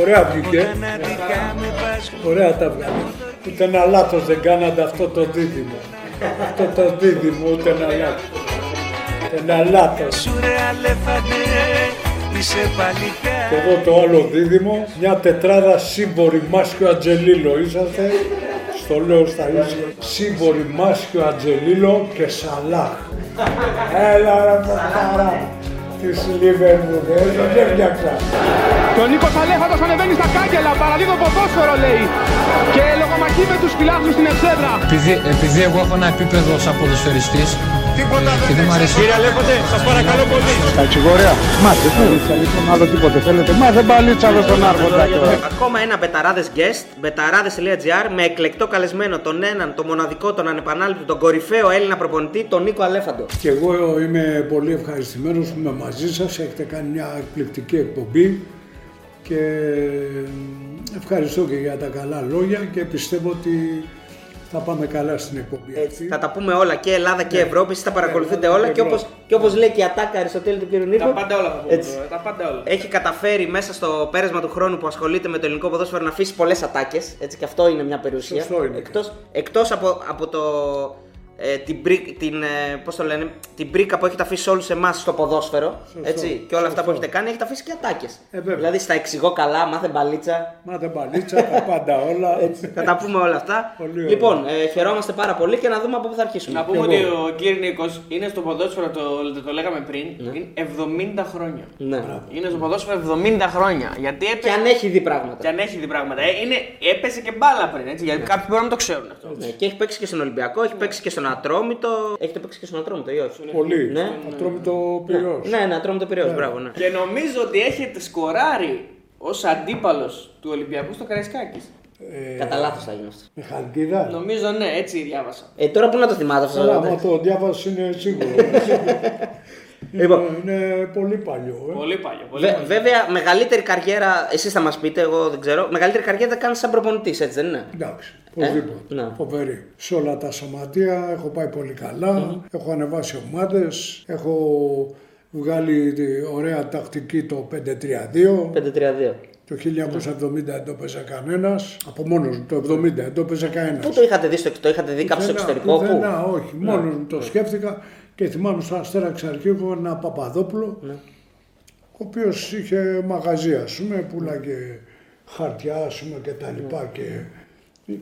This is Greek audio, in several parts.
Ωραία βγήκε. Ωραία τα βγάλε. Ούτε ένα λάθος δεν κάνατε αυτό το δίδυμο. αυτό το δίδυμο ούτε ένα λάθος. Ένα λάθος. Και εδώ το άλλο δίδυμο, μια τετράδα σύμπορη Μάσκιο Ατζελίλο είσαστε. Στο λέω στα ίσια. Σύμπορη Μάσκιο Ατζελίλο και Σαλάχ. Έλα ρε παιχτάρα της Λίβερπουλ, δεν φτιάξα. Και ο Νίκος Αλέφαντος ανεβαίνει στα κάγκελα, παραδίδω ποδόσφαιρο λέει. Και λογομαχεί με τους φιλάθλους στην Ευσέδρα. Επειδή, επειδή εγώ έχω ένα επίπεδο σαν ποδοσφαιριστής Τίποτα και δεν μου αρέσει. Κύριε Αλέφαντε, σας παρακαλώ πολύ. Κατσιγόρια. Μα δεν παλίτσα λοιπόν, άλλο τίποτε θέλετε. Μα δεν παλίτσα άλλο στον Άρχοντα. Ακόμα ένα μπεταράδες guest, μπεταράδε.gr με εκλεκτό καλεσμένο τον έναν, τον μοναδικό, τον ανεπανάληπτο, τον κορυφαίο Έλληνα προπονητή, τον Νίκο Αλέφαντο. Και εγώ είμαι πολύ ευχαριστημένος που είμαι μαζί σας, έχετε κάνει μια εκπληκτική εκπομπή και ευχαριστώ και για τα καλά λόγια και πιστεύω ότι θα πάμε καλά στην εκπομπή Έτσι, αυτή. θα τα πούμε όλα και Ελλάδα και Ευρώπη, εσείς τα παρακολουθείτε όλα και όπως, και όπως λέει και η Ατάκα Αριστοτέλη του κ. Νίκο. Τα πάντα όλα θα πούμε. Έτσι. τώρα, Τα πάντα όλα. Έχει καταφέρει μέσα στο πέρασμα του χρόνου που ασχολείται με το ελληνικό ποδόσφαιρο να αφήσει πολλές ατάκες. Έτσι και αυτό είναι μια περιουσία. Σωστό είναι. Εκτός, εκτός από, από το, ε, την, πρί- την, ε, πώς το λένε, την πρίκα που έχετε αφήσει όλους εμάς στο ποδόσφαιρο. έτσι, και όλα αυτά που έχετε κάνει, έχετε αφήσει και ατάκες. Ε, βέβαια. δηλαδή στα εξηγώ καλά, μάθε μπαλίτσα. Μάθε μπαλίτσα, τα πάντα όλα. Έτσι, θα τα πούμε όλα αυτά. Πολύ ωραία. λοιπόν, ε, χαιρόμαστε πάρα πολύ και να δούμε από πού θα αρχίσουμε. Να πούμε ότι ο κύριος Νίκος είναι στο ποδόσφαιρο, το, το λέγαμε πριν, είναι 70 χρόνια. Ναι. Είναι στο ποδόσφαιρο 70 χρόνια. Γιατί Και έπαιζε. αν έχει δει πράγματα. Και αν έχει δει πράγματα. Ε, είναι, έπαιζε και μπάλα πριν, έτσι. Γιατί κάποιοι μπορεί να το ξέρουν αυτό. Ναι, και έχει παίξει και στον Ολυμπιακό, έχει παίξει και στον Ατρόμητο. Έχετε παίξει και στον Ατρόμητο ή όχι; Πολύ. Ναι. Ατρόμητο πυρός. Ναι, ναι, Ατρόμητο Πυραιός, μπράβο. Ναι. Και νομίζω ότι έχετε σκοράρει ως αντίπαλος του Ολυμπιακού στο Καραϊσκάκης. Ε, Κατά λάθος θα γίνει αυτό. Με χαλκίδα. Νομίζω ναι, έτσι διάβασα. Ε, τώρα που να το θυμάται αυτό. Αλλά δηλαδή. άμα το διάβασες είναι σίγουρο. Λοιπόν. είναι, είναι πολύ παλιό. Ε. Πολύ παλιό. Πολύ Βε- παλιό. βέβαια, μεγαλύτερη καριέρα, εσείς θα μας πείτε, εγώ δεν ξέρω. Μεγαλύτερη καριέρα θα κάνει σαν προπονητής, έτσι δεν είναι; Εντάξει, οπωσδήποτε. ναι. Φοβερή. Σε όλα τα σωματεία έχω πάει πολύ καλά, έχω ανεβάσει ομάδες, έχω βγάλει τη ωραία τακτική το 5-3-2. 5-3-2. Το 1970 δεν το παίζε κανένας. Από μόνος μου το 70 δεν το παίζε κανένας. Πού το είχατε δει στο το είχατε δει κάπου στο εξωτερικό, πού. Πουθενά, όχι. Μόνος μου το σκέφτηκα και θυμάμαι στο Αστέρα Ξαρχίγο ένα Παπαδόπουλο, Ναι. ο οποίος είχε μαγαζί, ας πούμε, πουλάγε χαρτιά, ας πούμε, και τα λοιπά και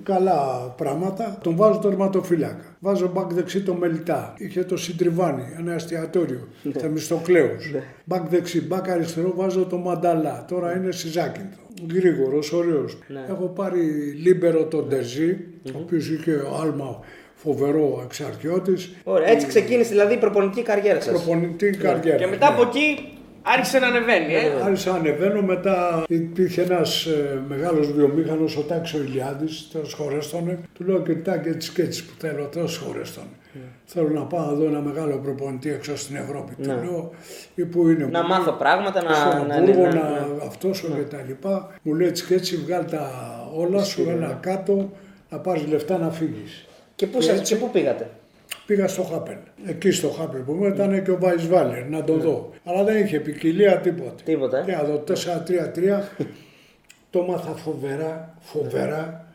καλά πράγματα. Τον βάζω τερματοφύλακα. Βάζω μπακ δεξί το Μελιτά. Είχε το Συντριβάνι, ένα εστιατόριο. Θεμιστοκλέους. Μπακ δεξί, μπακ αριστερό βάζω το Μανταλά. Τώρα είναι Σιζάκινθο. Γρήγορος, ωραίος. Έχω πάρει λίμπερο τον Τερζή, ο οποίος είχε άλμα φοβερό εξαρτιώτης. Ωραία, έτσι ξεκίνησε δηλαδή η προπονητική καριέρα σας. Προπονητή καριέρα. Και μετά από εκεί άρχισε να ανεβαίνει. Ε. Άρχισα να ανεβαίνω, μετά υπήρχε ένας ε, μεγάλος βιομήχανος, ο Τάξο Ηλιάδης, τέλο χωρέστονε. Του λέω κοιτάξτε έτσι και έτσι που θέλω, τέλο χωρέστονε. Θέλω να πάω να δω ένα μεγάλο προπονητή έξω στην Ευρώπη. Του λέω, ή που είναι. Να μου μάθω λέει, πράγματα, να- Στο να- Αμβούργο, ναι, ναι, να ναι. αυτός σου και τα λοιπά. Μου λέει έτσι και έτσι, βγάλ τα όλα σου, ένα κάτω, να πάρει λεφτά να φύγεις. Και πού, σας, και πού πήγατε; Πήγα στο Χάπελ. Εκεί στο Χάπελ που μου ήταν και ο Βάις Βάλερ να Ναι. τον δω. Αλλά δεν είχε ποικιλία τίποτα. Τίποτα, ε. Και να δω 4-3-3. το μάθα φοβερά, φοβερά.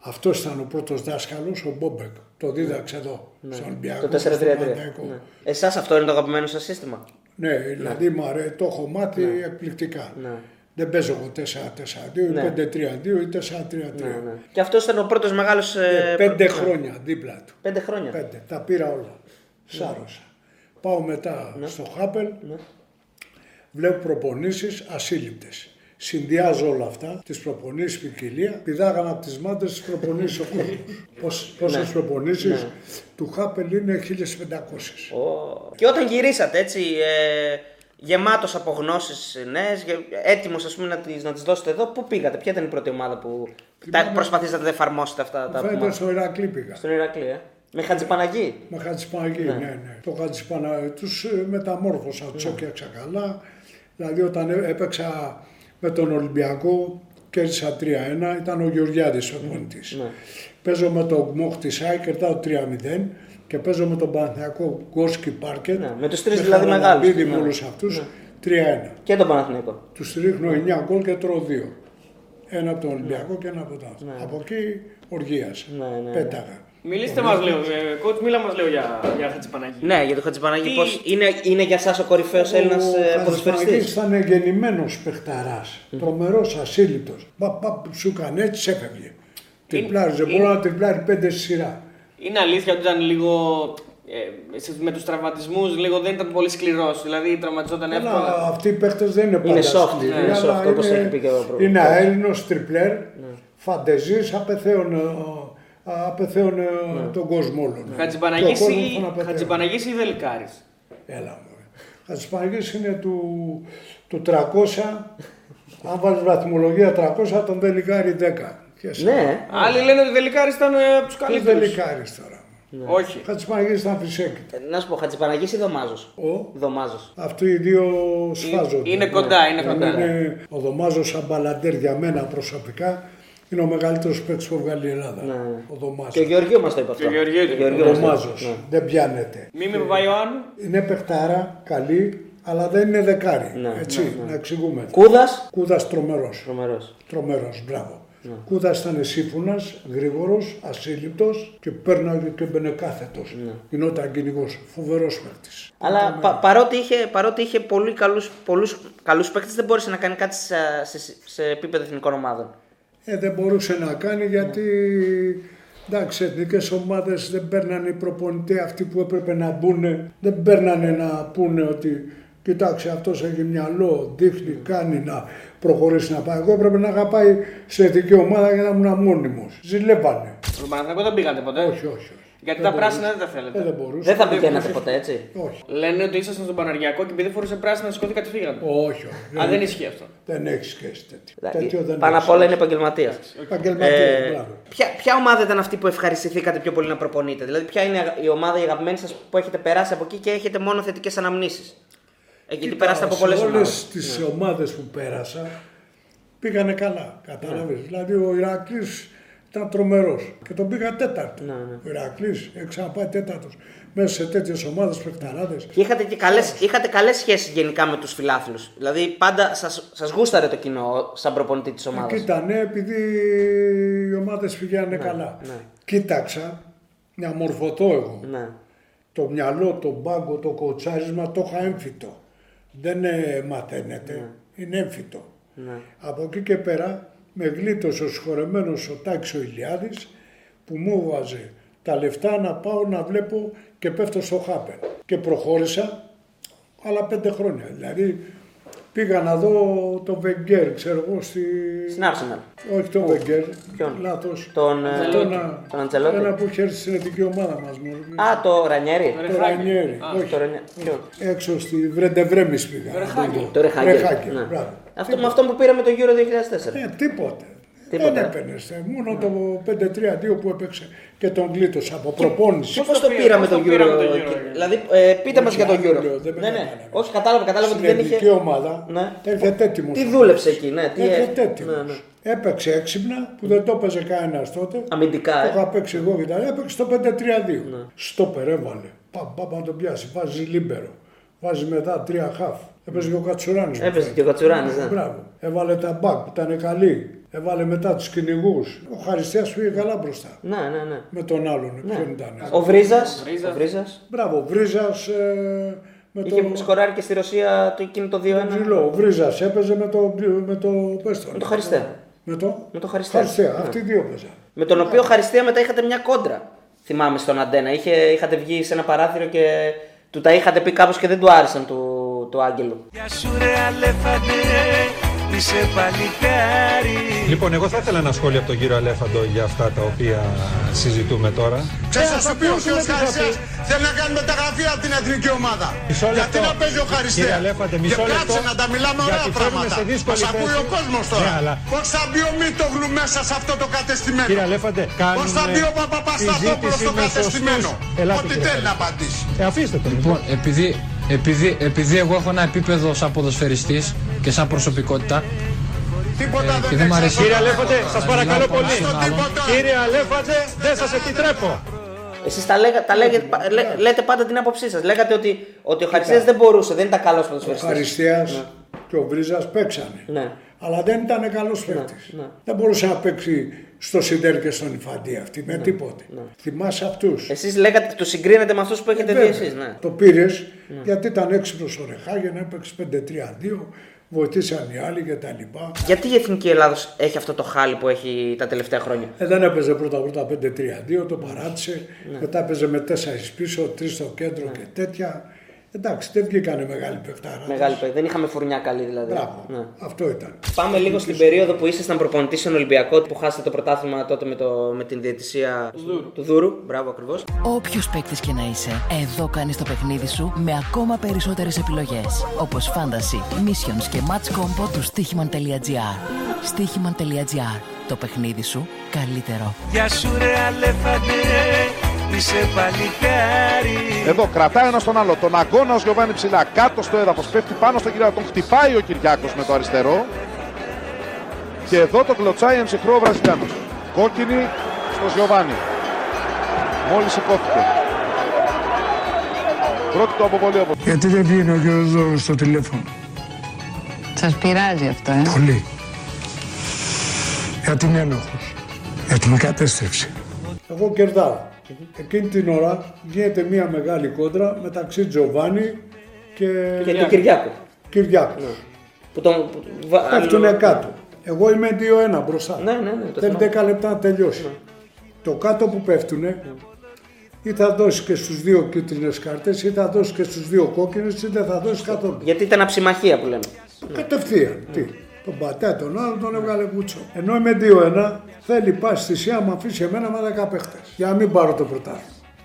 Αυτός ήταν ο πρώτος δάσκαλος, ο Μπόμπεκ. Το δίδαξε εδώ, στον Ολυμπιακό. Το στο 4-3-3. Παναθηναϊκό. Ναι. Εσάς αυτό είναι το αγαπημένο σας σύστημα; Ναι, δηλαδή μου αρέ- το έχω μάθει εκπληκτικά. Ναι. Δεν παίζω εγώ 4-4-2 Ναι. ή 5-3-2 ή 4-3-3. Ναι, ναι. Και αυτός ήταν ο πρώτος μεγάλος. Ε, Πέντε προ- χρόνια δίπλα του. Πέντε χρόνια. Πέντε. Τα πήρα όλα. Σάρωσα. Πάω μετά στο Χάπελ. Βλέπω προπονήσεις ασύλληπτες. Συνδυάζω όλα αυτά, τις προπονήσεις ποικιλία. Πηδάγαμε από τις μάτες τις προπονήσεις ο κόσμος. Πόσες προπονήσεις του Χάπελ είναι 1500. Ω. Και όταν γυρίσατε έτσι, ε, γεμάτος από γνώσεις νέες, γε- έτοιμος ας πούμε να τις, να τις δώσετε εδώ, πού πήγατε, ποια ήταν η πρώτη ομάδα που τα προσπαθήσατε να εφαρμόσετε αυτά τα Φαίνεται που στο Ηρακλή πήγα. Στον Ηρακλή, ε. Με Χατζηπαναγή. Με Χατζηπαναγή, ναι, ναι. Το Χατζηπαναγή τους ε, μεταμόρφωσα, τους έφτιαξα καλά. Δηλαδή όταν έ- έπαιξα με τον Ολυμπιακό, κέρδισα 3-1, ήταν ο Γεωργιάδης ο προπονητής. Παίζω με τον Γκμόχ της ΑΕΚ, κερδάω 3-0 και παίζω με τον Παναθηναϊκό Γκόσκι Πάρκετ. Ναι, με τους τρεις δηλαδή μεγάλους. Με Ναι. όλους αυτούς, 3-1. Και τον Παναθηναϊκό. Τους ρίχνω 9 γκολ και τρώω 2. Ένα από τον Ολυμπιακό και ένα από τον άλλο. Από εκεί οργίασε. Ναι, ναι, ναι. Πέταγα. Μιλήστε μας λίγο, ε, coach, μίλα μας λίγο για, για Χατζηπαναγή. Ναι, για τον Χατζηπαναγή, Τι- πώς είναι, είναι για εσάς ο κορυφαίος Έλληνας Ο Χατζημαρκής ποδοσφαιριστής; ήταν γεννημένος παιχταράς, τρομερός, ασύλληπτος. Παπ, παπ, σου έκανε έτσι, έφευγε. Τριπλάριζε, είναι- μπορεί να τριπλάρει πέντε στη σειρά. Είναι αλήθεια ότι ήταν λίγο. Ε, σε- με τους τραυματισμούς λίγο δεν ήταν πολύ σκληρός. Δηλαδή τραυματιζόταν Αλλά εύκολα. αυτοί οι παίχτες δεν είναι πάντα soft, σκληροί, ναι, είναι αλλά soft, όπως είναι- έχει πει και ο προ- Είναι coach. αέλληνος τριπλέρ, φαντεζής, απεθέων, ε, απεθέων ε, τον κόσμο όλων. Και ο Χατζηπαναγής κόσμος ή, τον απεθέων. Χατζηπαναγής ή Δελικάρης. Έλα μωρέ. Χατζηπαναγής είναι του, του 300, αν βάλεις βαθμολογία 300, τον Δελικάρη 10. Ποιες είναι. Ναι, Άλλοι λένε ότι ο Δελικάρης ήταν ε, από τους Ποιος καλύτερους. Δελικάρης τώρα. Όχι. Χατζηπαναγής ήταν φυσέκη. Ε, να σου πω, Χατζηπαναγή ή Δωμάζος; Ο, Δωμάζος. αυτοί οι δύο σφάζονται. είναι κοντά, είναι Αν κοντά. είναι ο Δωμάζος σαν μπαλαντέρ για μένα προσωπικά είναι ο μεγαλύτερος παίκτης που βγάλει η Ελλάδα. Ναι. Ο Δωμάζος. Και ο Γεωργίου μας το είπε αυτό. Και ο Γεωργίου το είπε. Γεωργίου Ο μας το είπε. Δωμάζος. Ναι. Δεν πιάνεται. Μίμη Παπαϊωάννου. Είναι παιχτάρα, καλή, αλλά δεν είναι δεκάρι. Ναι, έτσι, να εξηγούμε. Κούδας; Κούδας τρομερός. Τρομερός. Τρομερός, μπράβο. Ναι. Κούδας ήταν σύμφωνας, γρήγορος, ασύλληπτος και πέρναγε και μπαινε κάθετος. Ναι. Γινόταν κυνηγός. Φοβερός παίκτης. Αλλά πα- παρότι είχε, παρότι είχε πολύ καλούς, πολλούς καλούς παίκτες δεν μπόρεσε να κάνει κάτι σε, σε, σε επίπεδο εθνικών ομάδων. Ε, δεν μπορούσε να κάνει γιατί εντάξει, εθνικές ομάδες δεν παίρνανε οι προπονητές αυτοί που έπρεπε να μπουν. Δεν παίρνανε να πούνε ότι κοιτάξτε αυτός έχει μυαλό, δείχνει, κάνει να προχωρήσει να πάει. Εγώ έπρεπε να είχα πάει σε εθνική ομάδα για να ήμουν μόνιμος. Ζηλεύανε. Στον Παναθηναϊκό δεν πήγατε ποτέ; Όχι, όχι. όχι. Γιατί Δεν τα πράσινα μπορούσε. δεν τα θέλετε. Ε, δεν μπορούσε. Δεν θα πηγαίνατε ποτέ έτσι; Όχι, Λένε ότι ήσασταν στον Παναργιακό και επειδή φορούσε πράσινα σηκώθηκατε φύγατε. όχι. όχι. Α, δεν ισχύει αυτό. Δεν έχεις σχέση τέτοιο. τέτοιο δεν Πάνω έχεις απ' όλα είναι σχέση. επαγγελματία. Επαγγελματίας, Ε, μπράβο. ποια, ποια ομάδα ήταν αυτή που ευχαριστηθήκατε πιο πολύ να προπονείτε, Δηλαδή, ποια είναι η ομάδα η αγαπημένη σας που έχετε περάσει από εκεί και έχετε μόνο θετικές αναμνήσεις; Ε, γιατί Κοίτα, περάσατε από πολλές σε ομάδες. όλες τις ομάδες που πέρασα πήγανε καλά, κατάλαβες. Δηλαδή ο Ηρακλής ήταν τρομερός και τον πήγα τέταρτο. Ναι, ναι. Ο Ηρακλής έχει ξαναπάει τέταρτος. Μέσα σε τέτοιες ομάδες παιχταράδες. Και είχατε και καλές, είχατε καλές σχέσεις γενικά με τους φιλάθλους. Δηλαδή πάντα σας, σας γούσταρε το κοινό σαν προπονητή της ομάδας. Κοίτα, ναι, επειδή οι ομάδες πηγαίνανε καλά. ναι. Κοίταξα να μορφωθώ εγώ. Ναι. Το μυαλό, το μπάγκο, το κοτσάρισμα το είχα έμφυτο. Δεν ε, μαθαίνεται, είναι έμφυτο. Ναι. Από εκεί και πέρα με γλίτωσε ο συγχωρεμένος ο Τάκης ο Ηλιάδης που μου έβαζε τα λεφτά να πάω να βλέπω και πέφτω στο χάπερ. Και προχώρησα άλλα πέντε χρόνια. Δηλαδή πήγα να δω το Βεγγέρ, ξέρω εγώ, στη... Στην Arsenal. Όχι το Βεγγέρ, Ποιον; λάθος. Τον, ε, Αυτό να- τον Αντσελότη. Ένα που είχε έρθει στην εθνική ομάδα μας. μωρέ. Α, το Ρανιέρι. το Ρανιέρι. Όχι, Το Ρανιέρι. Ποιο; έξω στη Βρεντεβρέμις πήγα. Το Ρεχάγκερ. Ρεχάγκερ, Ναι. μπράβο. Αυτό με αυτό που πήραμε το Euro 2004. Ε, τίποτε. Τίποτε. Δεν έπαιρνες. Μόνο το 5-3-2 που έπαιξε και τον γλίτωσε από προπόνηση. Πώς το πήραμε, πήραμε πώς το το πήραμε Euro. το Euro, Δηλαδή, ε, πείτε μας Όχι, για το άλλο Euro. λέω, δεν με Ναι, ναι. κατάλαβες. Όχι, κατάλαβα, κατάλαβα ότι Στην δεν εθνική είχε. ομάδα Ναι. έρχεται έτοιμος. Τι δούλεψε εκεί, ναι. Τι Έρχεται ε- έτοιμος. ναι, ναι. Έπαιξε έξυπνα που δεν το έπαιζε κανένας τότε. Αμυντικά, Το ε. είχα παίξει εγώ και τα λοιπά. Έπαιξε το 5-3-2. Στο περέβαλε. Παπ, παπ, να τον πιάσει. Βάζει λίμπερο. Βάζει μετά τρία χαφ. Έπαιζε και ο Κατσουράνης. Έπαιζε και ο Κατσουράνης, ναι. Μπράβο. Έβαλε τα μπακ που ήταν καλοί. Έβαλε μετά τους κυνηγούς. Ο Χαριστέας πήγε καλά μπροστά. Ναι, ναι, ναι. Με τον άλλον. Ποιον ήταν. Ο Βρίζας. Βρίζας. Ο Βρίζας. Μπράβο, Βρίζας ε, με Είχε το. σκοράρει και στη Ρωσία το εκείνο το 2-1. Ψηλό. Ο Βρίζας έπαιζε με το. Με το, πες το, Με το Χαριστέα. Με το. Με το Χαριστέα. Χαριστέα. Ναι. Αυτοί οι δύο παίζαν. Με τον οποίο Χαριστέα μετά είχατε μια κόντρα. Θυμάμαι στον Αντένα. Είχε, είχατε βγει σε ένα παράθυρο και του τα είχατε πει κάπως και δεν του άρεσαν του, του Άγγελου. Γεια σου ρε αλέφαντε, είσαι παλικάρι Λοιπόν, εγώ θα ήθελα ένα σχόλιο από τον κύριο Αλέφαντο για αυτά τα οποία συζητούμε τώρα. Ξέρεις να σου πει ο Θεός Χαριστέας θέλει να κάνει μεταγραφή από την εθνική ομάδα. Μισό λεπτό. Γιατί να παίζει ο Κύριε Χαριστέας; Αλέφαντε, Και μισό λεπτό. κάτσε να τα μιλάμε ωραία Γιατί φέρνουμε πράγματα. σε δύσκολη Μας ακούει θέση. ο κόσμος τώρα. Ναι, αλλά- Πώς θα μπει ο Μήτογλου μέσα σε αυτό το κατεστημένο; Κύριε Αλέφαντε, κάνουμε Πώς θα μπει ο Παπαπασταθόπουλος συζήτηση στο με κατεστημένο; σωστούς. Ελάτε, Ό,τι κύριε θέλει να Αλέφαντε. απαντήσει. Ε, αφήστε το. Λοιπόν, επειδή, επειδή, επειδή εγώ έχω ένα επίπεδο σαν ποδοσφαιριστής και σαν προσωπικότητα, Τίποτα Ε, δεν και δεν μ' έχεις αρέσει. να Κύριε πω. Αλέφαντε, σας παρακαλώ Μιλάω πολύ. στον άλλον. Τίποτα. Κύριε Αλέφαντε, δεν σας επιτρέπω. Εσείς τα, λέγα, τα λέγε, πα- λέ- λέτε πάντα την άποψή σας. Λέγατε ότι, ότι ο Χαριστέας δεν μπορούσε, δεν ήταν καλός Ο ποδοσφαιριστής. Χαριστέας και ο Βρίζας παίξανε. Ναι. Αλλά δεν ήταν καλός παίκτης. ναι. Δεν μπορούσε να παίξει στο Σιντέρ και στον Ιφαντή αυτή με τίποτε. Θυμάσαι αυτούς. Εσείς λέγατε τους συγκρίνετε με αυτούς που έχετε δει εσείς. Ναι. Το πήρες γιατί ήταν έξυπνος ο Ρεχάγεν, έπαιξε 5-3-2, βοηθήσαν οι άλλοι κτλ. Γιατί η εθνική Ελλάδος έχει αυτό το χάλι που έχει τα τελευταία χρόνια; Ε, δεν έπαιζε πρώτα πρώτα 5-3-2, το παράτησε. Ναι. Μετά έπαιζε με 4 πίσω, 3 στο κέντρο και τέτοια. Εντάξει, δεν βγήκανε μεγάλη παιχτάρα. Μεγάλη παίκτη. Δεν είχαμε φουρνιά καλή δηλαδή. Μπράβο. Ναι. Αυτό ήταν. Πάμε λίγο στην περίοδο που ήσασταν προπονητής στον Ολυμπιακό, που χάσατε το πρωτάθλημα τότε με, το, με την διαιτησία του Δούρου. Μπράβο ακριβώς. Όποιος παίκτης και να είσαι, εδώ κάνεις το παιχνίδι σου με ακόμα περισσότερες επιλογές. Όπως Fantasy, Missions και Match Combo του Stichman.gr. Stichman.gr. Το παιχνίδι σου καλύτερο. Γεια σου ρε αλέφαντε, είσαι παλικάρι Εδώ κρατάει ένας τον άλλο. Τον αγώνα ο Γιωβάνι ψηλά κάτω στο έδαφος. Πέφτει πάνω στον Κυριάκο. Τον χτυπάει ο Κυριάκος με το αριστερό. Και εδώ το κλωτσάει εμψυχρό ο Βραζιλιάνος. Κόκκινη στο Γιωβάνι. Μόλις σηκώθηκε. Πρώτη του αποβολή όπως Γιατί δεν βγαίνει ο κ. Δόρος στο τηλέφωνο; Σας πειράζει αυτό, ε; Πολύ. Γιατί είναι ένοχος. Γιατί με κατέστρεψε. Εγώ κερδάω. Εκείνη την ώρα γίνεται μια μεγάλη κόντρα μεταξύ Τζοβάνι και, Και του Κυριάκου. Κυριάκου. Που τον. που- βα- Πέφτουνε κάτω. Εγώ είμαι 2-1 μπροστά. Ναι, ναι, ναι. Το Θέλει θυμάμαι. 10 λεπτά να τελειώσει. Το κάτω που πέφτουνε ή θα δώσει και στους δύο κίτρινες κάρτες ή θα δώσει και στους δύο κόκκινες ή δεν θα δώσει καθόλου. Γιατί ήταν αψημαχία που λέμε. Κατευθείαν. Τι. Τον πατέ τον άλλο τον έβγαλε κουτσό. Ενώ είμαι 2-1 θέλει πάση θυσία να με αφήσει εμένα με 10 παίχτες. Για να μην πάρω το πρωτάθλημα.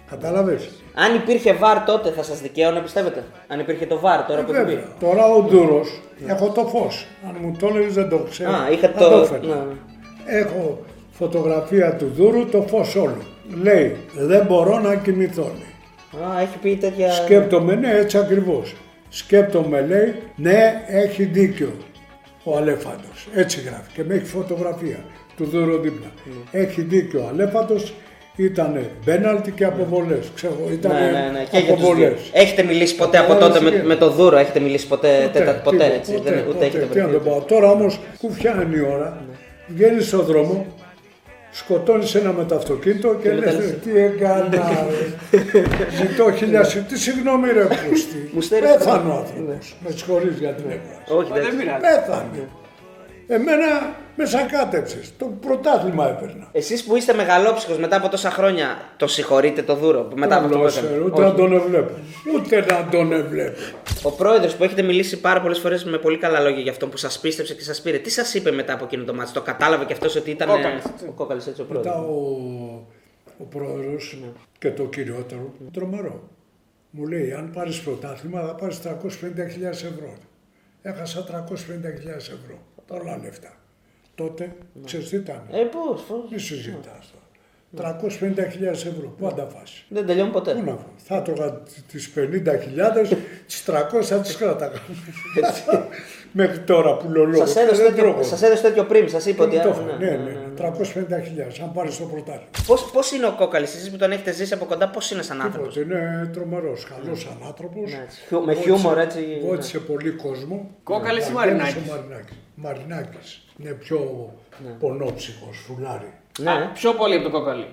Κατάλαβες. Αν υπήρχε βαρ τότε θα σας δικαίωνε, πιστεύετε; Αν υπήρχε το βαρ τώρα που Ε, Βέβαια. υπήρχε. Τώρα ο Ντούρος έχω το φως. Αν μου το έλεγες δεν το ξέρω. Α, είχα θα το- έφερνα. ναι. Έχω φωτογραφία του Δούρου το φως όλο. Λέει δεν μπορώ να κοιμηθώ. λέει. Α, έχει πει τέτοια. Σκέπτομαι, ναι, έτσι ακριβώς. Σκέπτομαι, λέει, ναι, έχει δίκιο ο Αλέφαντος. Έτσι γράφει και με έχει φωτογραφία του Δούρου δίπλα. Έχει δίκιο ο Αλέφαντος, ήταν μπέναλτι και αποβολές. Ξέρω, ήταν Ναι, ναι, ναι. Και για τους δύο. αποβολές. Έχετε μιλήσει ποτέ από Κατάλαβες τότε με, τι με το Δούρο, έχετε μιλήσει ποτέ, Ποτέ, τέτα, ποτέ τίποτα, έτσι. ποτέ, δεν, ούτε ποτέ. έχετε Τι να βρεθεί. το πω. Τώρα όμως κουφιάνει η ώρα, βγαίνει στον δρόμο, σκοτώνεις ένα με το αυτοκίνητο και, Και μετά λες λες, τι έκανα. ρε». Ζητώ χίλια συ- Τι συγγνώμη ρε πούστη. Μου στέλνεις Πέθανε το- ο άνθρωπος. Με συγχωρείς για την έκφραση. Όχι, δεν Δεν πειράζει. Πέθανε. Εμένα με σακάτεψες. Το πρωτάθλημα έπαιρνα. Εσείς που είστε μεγαλόψυχος μετά από τόσα χρόνια, το συγχωρείτε το Δούρο μετά από αυτό που Καλώς, έκανε; ε, Ούτε Όχι. να τον εβλέπω. Ούτε να τον εβλέπω. Ο πρόεδρος που έχετε μιλήσει πάρα πολλές φορές με πολύ καλά λόγια για αυτό που σας πίστεψε και σας πήρε, τι σας είπε μετά από εκείνο το μάτι, το κατάλαβε και αυτός ότι ήταν. ε, Κόκαλης, έτσι. Ο κόκαλης έτσι ο Μετά πρόεδρος; ο, ο πρόεδρος Ναι. και το κυριότερο, τρομερό. Μου λέει, αν πάρεις πρωτάθλημα θα πάρεις 350.000 ευρώ. Έχασα 350.000 ευρώ. Πολλά λεφτά. Τότε, ξέρεις τι ήταν; Ε, πώς, Μη συζητάς τώρα. 350.000 ευρώ. Πού θα τα φας; Δεν τελειώνει ποτέ. Πού να φάω. Θα έτρωγα τις 50.000, τις 300 θα τις κράταγα. Μέχρι τώρα που λέω Σας έδωσε, δεν τέτοιο- τρώγω. σας έδωσε τέτοιο πριν, σας είπε ότι. Το α, έφερα. ναι, Ναι, ναι, ναι, ναι. ναι. 350.000 αν πάρεις το πρωτάθλημα. Πώς, πώς είναι ο κόκαλης, εσείς που τον έχετε ζήσει από κοντά, πώς είναι σαν άνθρωπος; Τίποτε, είναι τρομερός, καλός άνθρωπο. Ναι, έτσι. Χιου- με χιούμορ, έτσι, ναι. Βοήθησε πολύ κόσμο. Κόκαλης ή Βαγγέλης Μαρινάκης; ο Μαρινάκης; Μαρινάκης. Είναι πιο πονόψυχος, φουλάρι. Ναι. Α, Πιο πολύ από το κόκαλι.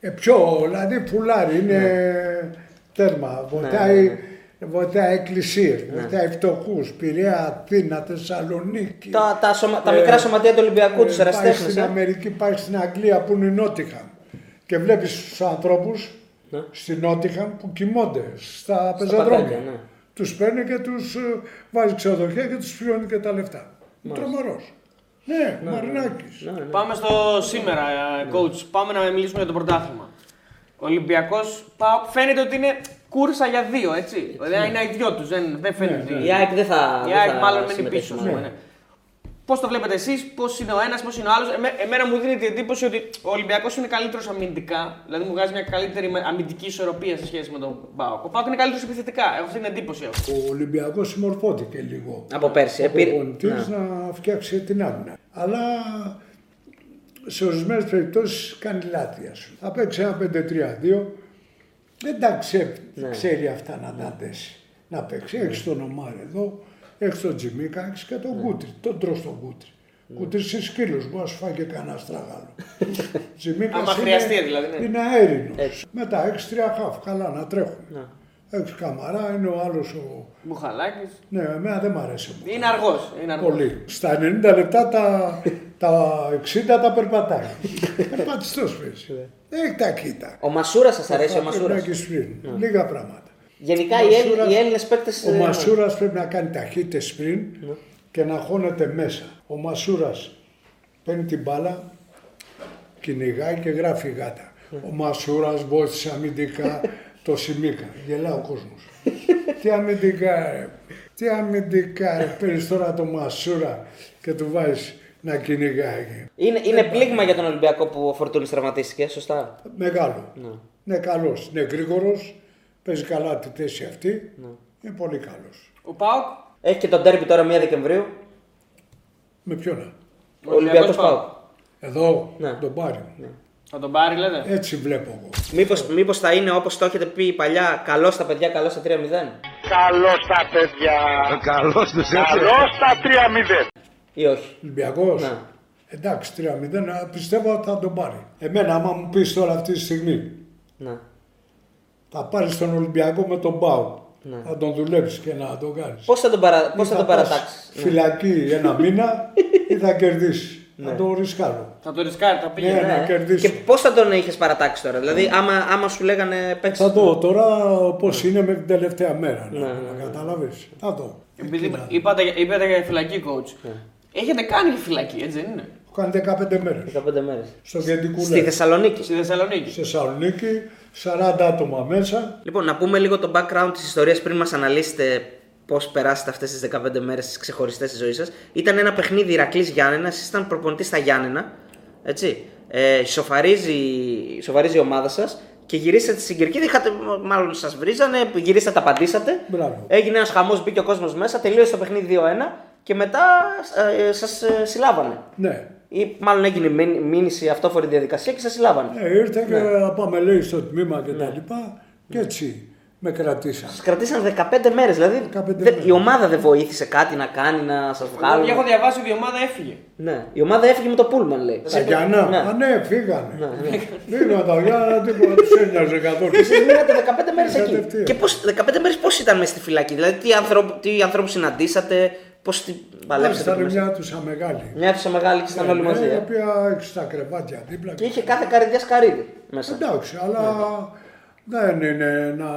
Ε, πιο, δηλαδή φουλάρι είναι τέρμα. Βοηθάει, ναι, βοηθάει εκκλησίες, βοηθάει φτωχούς, Πειραιά, Αθήνα, Θεσσαλονίκη. Τα, τα, σωμα, τα Ε, μικρά σωματεία του Ολυμπιακού, Ε, τους πάει εραστέχνε. στην Αμερική, πάει στην Αγγλία που είναι η Νότιχαμ και βλέπεις τους ανθρώπους Ναι. στην Νότιχαμ που κοιμώνται στα παρκάκια, πεζοδρόμια. ναι. Τους παίρνει και τους ε, βάζει ξενοδοχεία και τους πληρώνει και τα λεφτά. Τρομερός. Ναι, Μαρινάκης. Ναι, Πάμε στο σήμερα, ε, coach. Πάμε να μιλήσουμε για το πρωτάθλημα. Ο Ολυμπιακό φαίνεται ότι είναι κούρσα για δύο, έτσι. Δηλαδή είναι αειδιό Δεν, δεν φαίνεται. ότι- Ναι. Η ΑΕΚ δεν θα. Η δεν ΑΕΚ θα μάλλον μένει συμμετέχει, πίσω. μάλλον. Ναι. Πώς το βλέπετε εσείς, πώς είναι ο ένας, πώς είναι ο άλλος. εμένα μου δίνει την εντύπωση ότι ο Ολυμπιακός είναι καλύτερος αμυντικά. Δηλαδή μου βγάζει μια καλύτερη με- αμυντική ισορροπία σε σχέση με τον Πάοκ. Ο Πάοκ είναι καλύτερος επιθετικά. Έχω αυτή την εντύπωση. έχω. Ο Ολυμπιακός συμμορφώθηκε λίγο. Από πέρσι. Ο επήρε- προπονητής Ναι. να φτιάξει την άμυνα. Αλλά σε ορισμένες περιπτώσεις κάνει λάθη. ας πούμε. Θα παίξει ένα 5-3-2. Δεν τα ξέ- Ναι. ξέρει αυτά να τα δέσει. Να παίξει. Έχει τον Ομάρ εδώ, έχεις τον Τζιμίκα, έχει και τον Κούτρι. Τον τρως τον Κούτρι. Κούτρις είσαι σκύλος, μπορείς να σου φάει και κανένα στράγαλο. Τζιμίκα Άμα χρειαστεί, δηλαδή, ναι. Είναι αέρινος. Μετά έχεις τρία χαφ, καλά να τρέχουν. Έχεις καμαρά, είναι ο άλλος ο. Μπουχαλάκη. Ναι, εμένα δεν μ' αρέσει. ο Είναι αργός. Είναι αργός. Πολύ. Στα 90 λεπτά τα, τα 60 τα περπατάει. Περπατιστό παίζει. Έχει ταχύτητα. Ο Μασούρας σας αρέσει, ο Πρέπει Μασούρας; να έχεις πριν. Λίγα πράγματα. Γενικά Ο οι, Έλλη- Μασούρας- οι Έλληνες παίκτες. Ο Μασούρας πρέπει να κάνει ταχύτητες πριν και να χώνεται μέσα. Ο Μασούρας παίρνει την μπάλα, κυνηγάει και γράφει γάτα. Ο Μασούρας βοήθησε αμυντικά το Σιμίκα. Γελά ο κόσμος. τι αμυντικά, ρε. Τι αμυντικά, ρε. Παίρνεις τώρα το Μασούρα και του βάζεις να κυνηγάει. Είναι, είναι πλήγμα για τον Ολυμπιακό που ο Φορτούνης τραυματίστηκε, σωστά; Μεγάλο. Ναι. Είναι καλός. Είναι γρήγορος. Παίζει καλά τη θέση αυτή. Ναι. Είναι πολύ καλός. Ο Πάοκ; Έχει και τον τέρμπι τώρα 1 Δεκεμβρίου. Με ποιον. Ο Ολυμπιακός Ολυμπιακός Πάοκ. Εδώ Ναι. τον πάρει. Θα τον πάρει, λέτε; Έτσι βλέπω εγώ. Μήπως, μήπως θα είναι όπως το έχετε πει παλιά, καλός στα παιδιά, καλός στα 3-0. Καλός στα παιδιά. Καλός τους Καλός στα 3-0. Ή όχι. Ολυμπιακός; Ναι. Εντάξει, 3-0 α, πιστεύω ότι θα τον πάρει. Εμένα, άμα μου πεις τώρα αυτή τη στιγμή, Ναι. Θα πάρεις τον Ολυμπιακό με τον Πάου. Ναι. Θα τον δουλέψεις και να τον κάνεις. Πώς θα τον, παρα... πώς θα τον παρατάξεις; Ναι. Φυλακή ένα μήνα ή θα κερδίσεις. Θα το ρισκάρω. Θα το ρισκάρει, θα πήγε. Ναι, Ναι. να Και κερδίσει. πώς θα τον είχες παρατάξει τώρα; Δηλαδή άμα, άμα σου λέγανε παίξει. Θα δω τώρα πώς είναι με την τελευταία μέρα. Ναι, να, ναι, να καταλάβεις. Θα δω. Επειδή Εκεί να- είπατε, είπατε για φυλακή, coach. Ναι. Έχετε κάνει και φυλακή, έτσι δεν είναι; Έχω κάνει 15 μέρες. 15 μέρες. Στο Κεντρικού Στη Θεσσαλονίκη. Στη Θεσσαλονίκη. Στη Θεσσαλονίκη, 40 άτομα μέσα. Λοιπόν, να πούμε λίγο το background της ιστορίας πριν μας αναλύσετε πώς περάσετε αυτές τις 15 μέρες τις ξεχωριστές της ζωής σας. Ήταν ένα παιχνίδι Ηρακλής Γιάννενας, εσείς ήταν προπονητής στα Γιάννενα, έτσι. Ε, σοφαρίζει, σοφαρίζει η ομάδα σας και γυρίσατε στην Κυρκίδη, είχατε, μάλλον σας βρίζανε, γυρίσατε, απαντήσατε. Μπράβο. Έγινε ένας χαμός, μπήκε ο κόσμος μέσα, τελείωσε το παιχνίδι 2-1 και μετά ε, σας ε, συλλάβανε. Ναι. Ή μάλλον έγινε μήν- μήνυση αυτόφορη διαδικασία και σας συλλάβανε. Ναι, ήρθε και να πάμε λέει στο τμήμα και τα λοιπά και έτσι με κρατήσαν. Σας κρατήσαν 15 μέρες. Δηλαδή 15 δε- μέρες. η ομάδα δεν βοήθησε κάτι να κάνει, να σας Εγώ βγάλουν; έχω διαβάσει ότι η ομάδα έφυγε. Ναι. Η ομάδα έφυγε με το Πούλμαν, λέει. Τα Γιάννα, Ναι. α ναι, φύγανε. Ναι, ναι. Φύγανε τα Γιάννα, τίποτα τους ένοιαζε καθόλου. Εσείς μείνατε 15 μέρες εκεί. Κατευθείαν. Και πώς, 15 μέρες πώς ήταν μέσα στη φυλακή, Δηλαδή τι, ανθρώπου, τι ανθρώπους συναντήσατε, πώς την παλέψατε. Ήταν εκεί μέσα. μια αίθουσα μεγάλη. Μια αίθουσα μεγάλη και ήταν όλοι Ναι, μαζί. Η ε. οποία έχει τα κρεβάτια δίπλα. Και είχε κάθε καρδιά σκαρίδι μέσα. Εντάξει, αλλά δεν είναι να